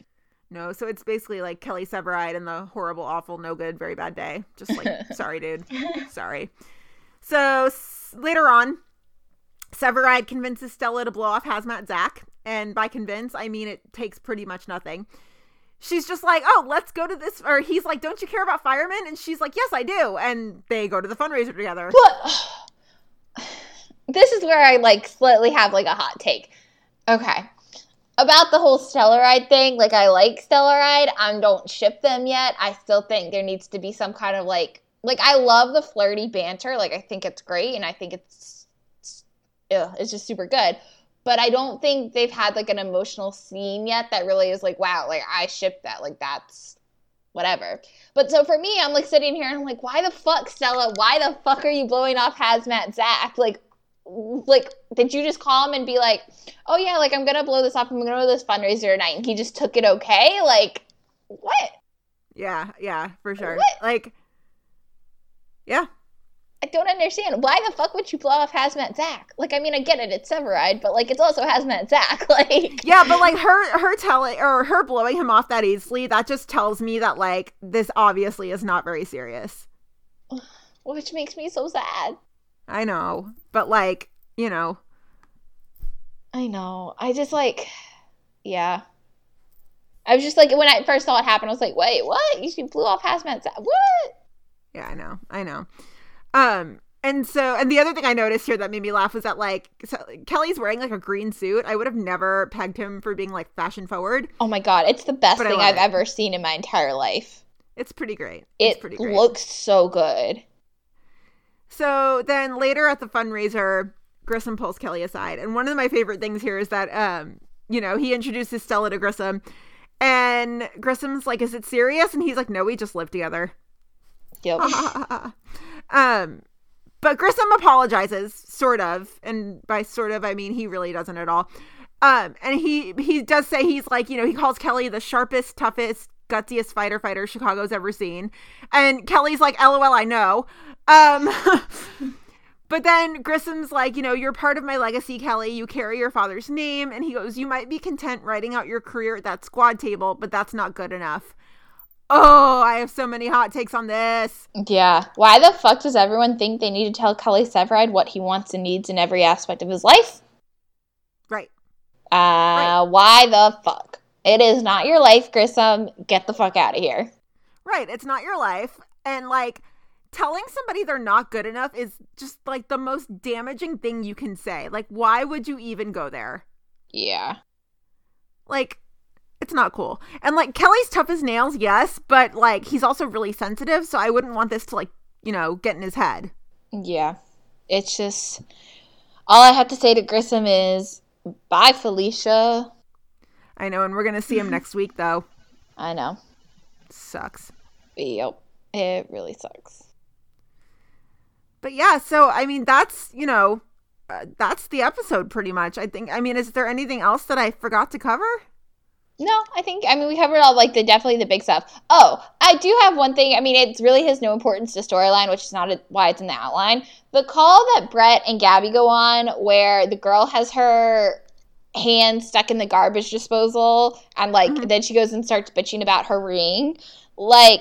No, so it's basically like Kelly Severide and the horrible, awful, no good, very bad day. Just like, sorry, dude. Sorry. So s- later on, Severide convinces Stella to blow off Hazmat Zach. And by convince, I mean it takes pretty much nothing. She's just like, oh, let's go to this. Or he's like, don't you care about firemen? And she's like, yes, I do. And they go to the fundraiser together. But this is where I like slightly have like a hot take. Okay. About the whole Stellaride thing, like I like Stellaride. I don't ship them yet. I still think there needs to be some kind of like like I love the flirty banter. Like I think it's great and I think it's it's, ugh, it's just super good. But I don't think they've had like an emotional scene yet that really is like, wow, like I ship that. Like that's whatever. But so for me, I'm like sitting here and I'm like, why the fuck, Stella? Why the fuck are you blowing off Hazmat Zach? Like, like, did you just call him and be like, oh yeah, like I'm gonna blow this off. I'm gonna go to this fundraiser tonight, and he just took it okay? Like, what? Yeah, yeah, for sure. What? Like, yeah, I don't understand. Why the fuck would you blow off Hazmat Zach? Like, I mean, I get it, it's Severide, but like, it's also Hazmat Zach. Like, yeah, but like her, her telling or her blowing him off that easily, that just tells me that like this obviously is not very serious. which makes me so sad. I know, but like, you know, I know. I just like, yeah. I was just like, when I first saw it happen, I was like, wait, what? You blew off Hazmat Zach? What? yeah, I know, I know. Um, and so, and the other thing I noticed here that made me laugh was that like so Kelly's wearing like a green suit. I would have never pegged him for being like fashion forward. Oh my god, it's the best thing I've it. ever seen in my entire life. It's pretty great. It's It pretty great. looks so good. So then later at the fundraiser, Grissom pulls Kelly aside. And one of my favorite things here is that um, you know, he introduces Stella to Grissom and Grissom's like, Is it serious? And he's like, No, we just live together. Yep. um But Grissom apologizes, sort of, and by sort of I mean he really doesn't at all. Um, and he he does say he's like you know he calls Kelly the sharpest, toughest, gutsiest fighter fighter Chicago's ever seen, and Kelly's like, "LOL, I know." Um, but then Grissom's like, you know, you're part of my legacy, Kelly. You carry your father's name, and he goes, you might be content writing out your career at that squad table, but that's not good enough. Oh, I have so many hot takes on this. Yeah. Why the fuck does everyone think they need to tell Kelly Severide what he wants and needs in every aspect of his life? Right. Uh, right. why the fuck? It is not your life, Grissom. Get the fuck out of here. Right. It's not your life. And like telling somebody they're not good enough is just like the most damaging thing you can say. Like, why would you even go there? Yeah. Like, it's not cool. And like Kelly's tough as nails, yes, but like he's also really sensitive, so I wouldn't want this to like, you know, get in his head. Yeah. It's just all I have to say to Grissom is bye Felicia. I know, and we're gonna see him next week though. I know. Sucks. Yep. It really sucks. But yeah, so I mean that's, you know, uh, that's the episode pretty much. I think I mean is there anything else that I forgot to cover? No, I think I mean we covered all like the definitely the big stuff. Oh, I do have one thing. I mean, it really has no importance to storyline, which is not a, why it's in the outline. The call that Brett and Gabby go on, where the girl has her hand stuck in the garbage disposal, and like mm-hmm. then she goes and starts bitching about her ring. Like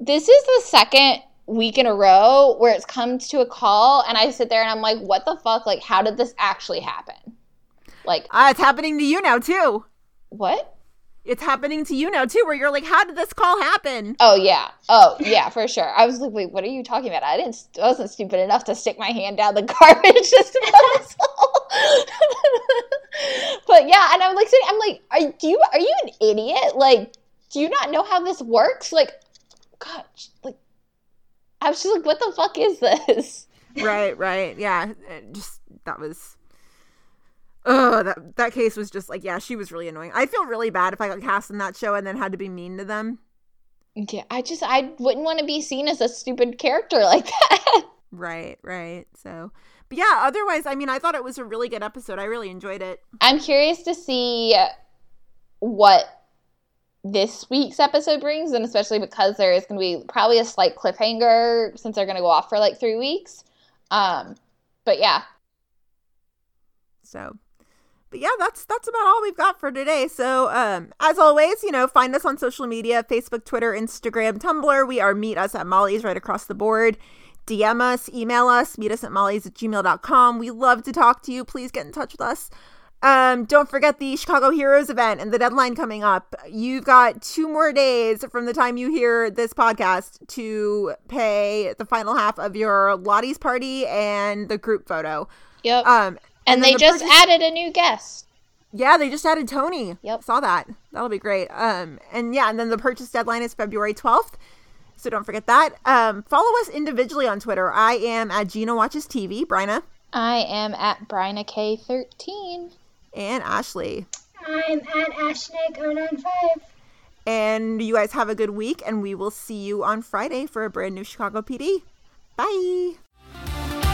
this is the second week in a row where it's comes to a call, and I sit there and I'm like, what the fuck? Like, how did this actually happen? Like, uh, it's happening to you now too. What? It's happening to you now too, where you're like, how did this call happen? Oh yeah, oh yeah, for sure. I was like, wait, what are you talking about? I didn't, I wasn't stupid enough to stick my hand down the garbage disposal. but yeah, and I'm like, sitting, I'm like, are do you are you an idiot? Like, do you not know how this works? Like, God, like, I was just like, what the fuck is this? Right, right, yeah. Just that was oh that that case was just like yeah she was really annoying. I feel really bad if i got cast in that show and then had to be mean to them. Yeah i just i wouldn't want to be seen as a stupid character like that. Right right so but yeah otherwise i mean i thought it was a really good episode. I really enjoyed it. I'm curious to see what this week's episode brings and especially because there is going to be probably a slight cliffhanger since they're going to go off for like three weeks. Um but yeah. So but yeah, that's that's about all we've got for today. So, um, as always, you know, find us on social media: Facebook, Twitter, Instagram, Tumblr. We are Meet Us at Molly's right across the board. DM us, email us, meet us at molly's at gmail.com. We love to talk to you. Please get in touch with us. Um, don't forget the Chicago Heroes event and the deadline coming up. You've got two more days from the time you hear this podcast to pay the final half of your Lottie's party and the group photo. Yep. Um, and, and they the just purchase- added a new guest. Yeah, they just added Tony. Yep. Saw that. That'll be great. Um, and yeah, and then the purchase deadline is February 12th. So don't forget that. Um, follow us individually on Twitter. I am at Gina Watches TV. Bryna. I am at Bryna K13. And Ashley. I'm at Ashnick095. And you guys have a good week, and we will see you on Friday for a brand new Chicago PD. Bye.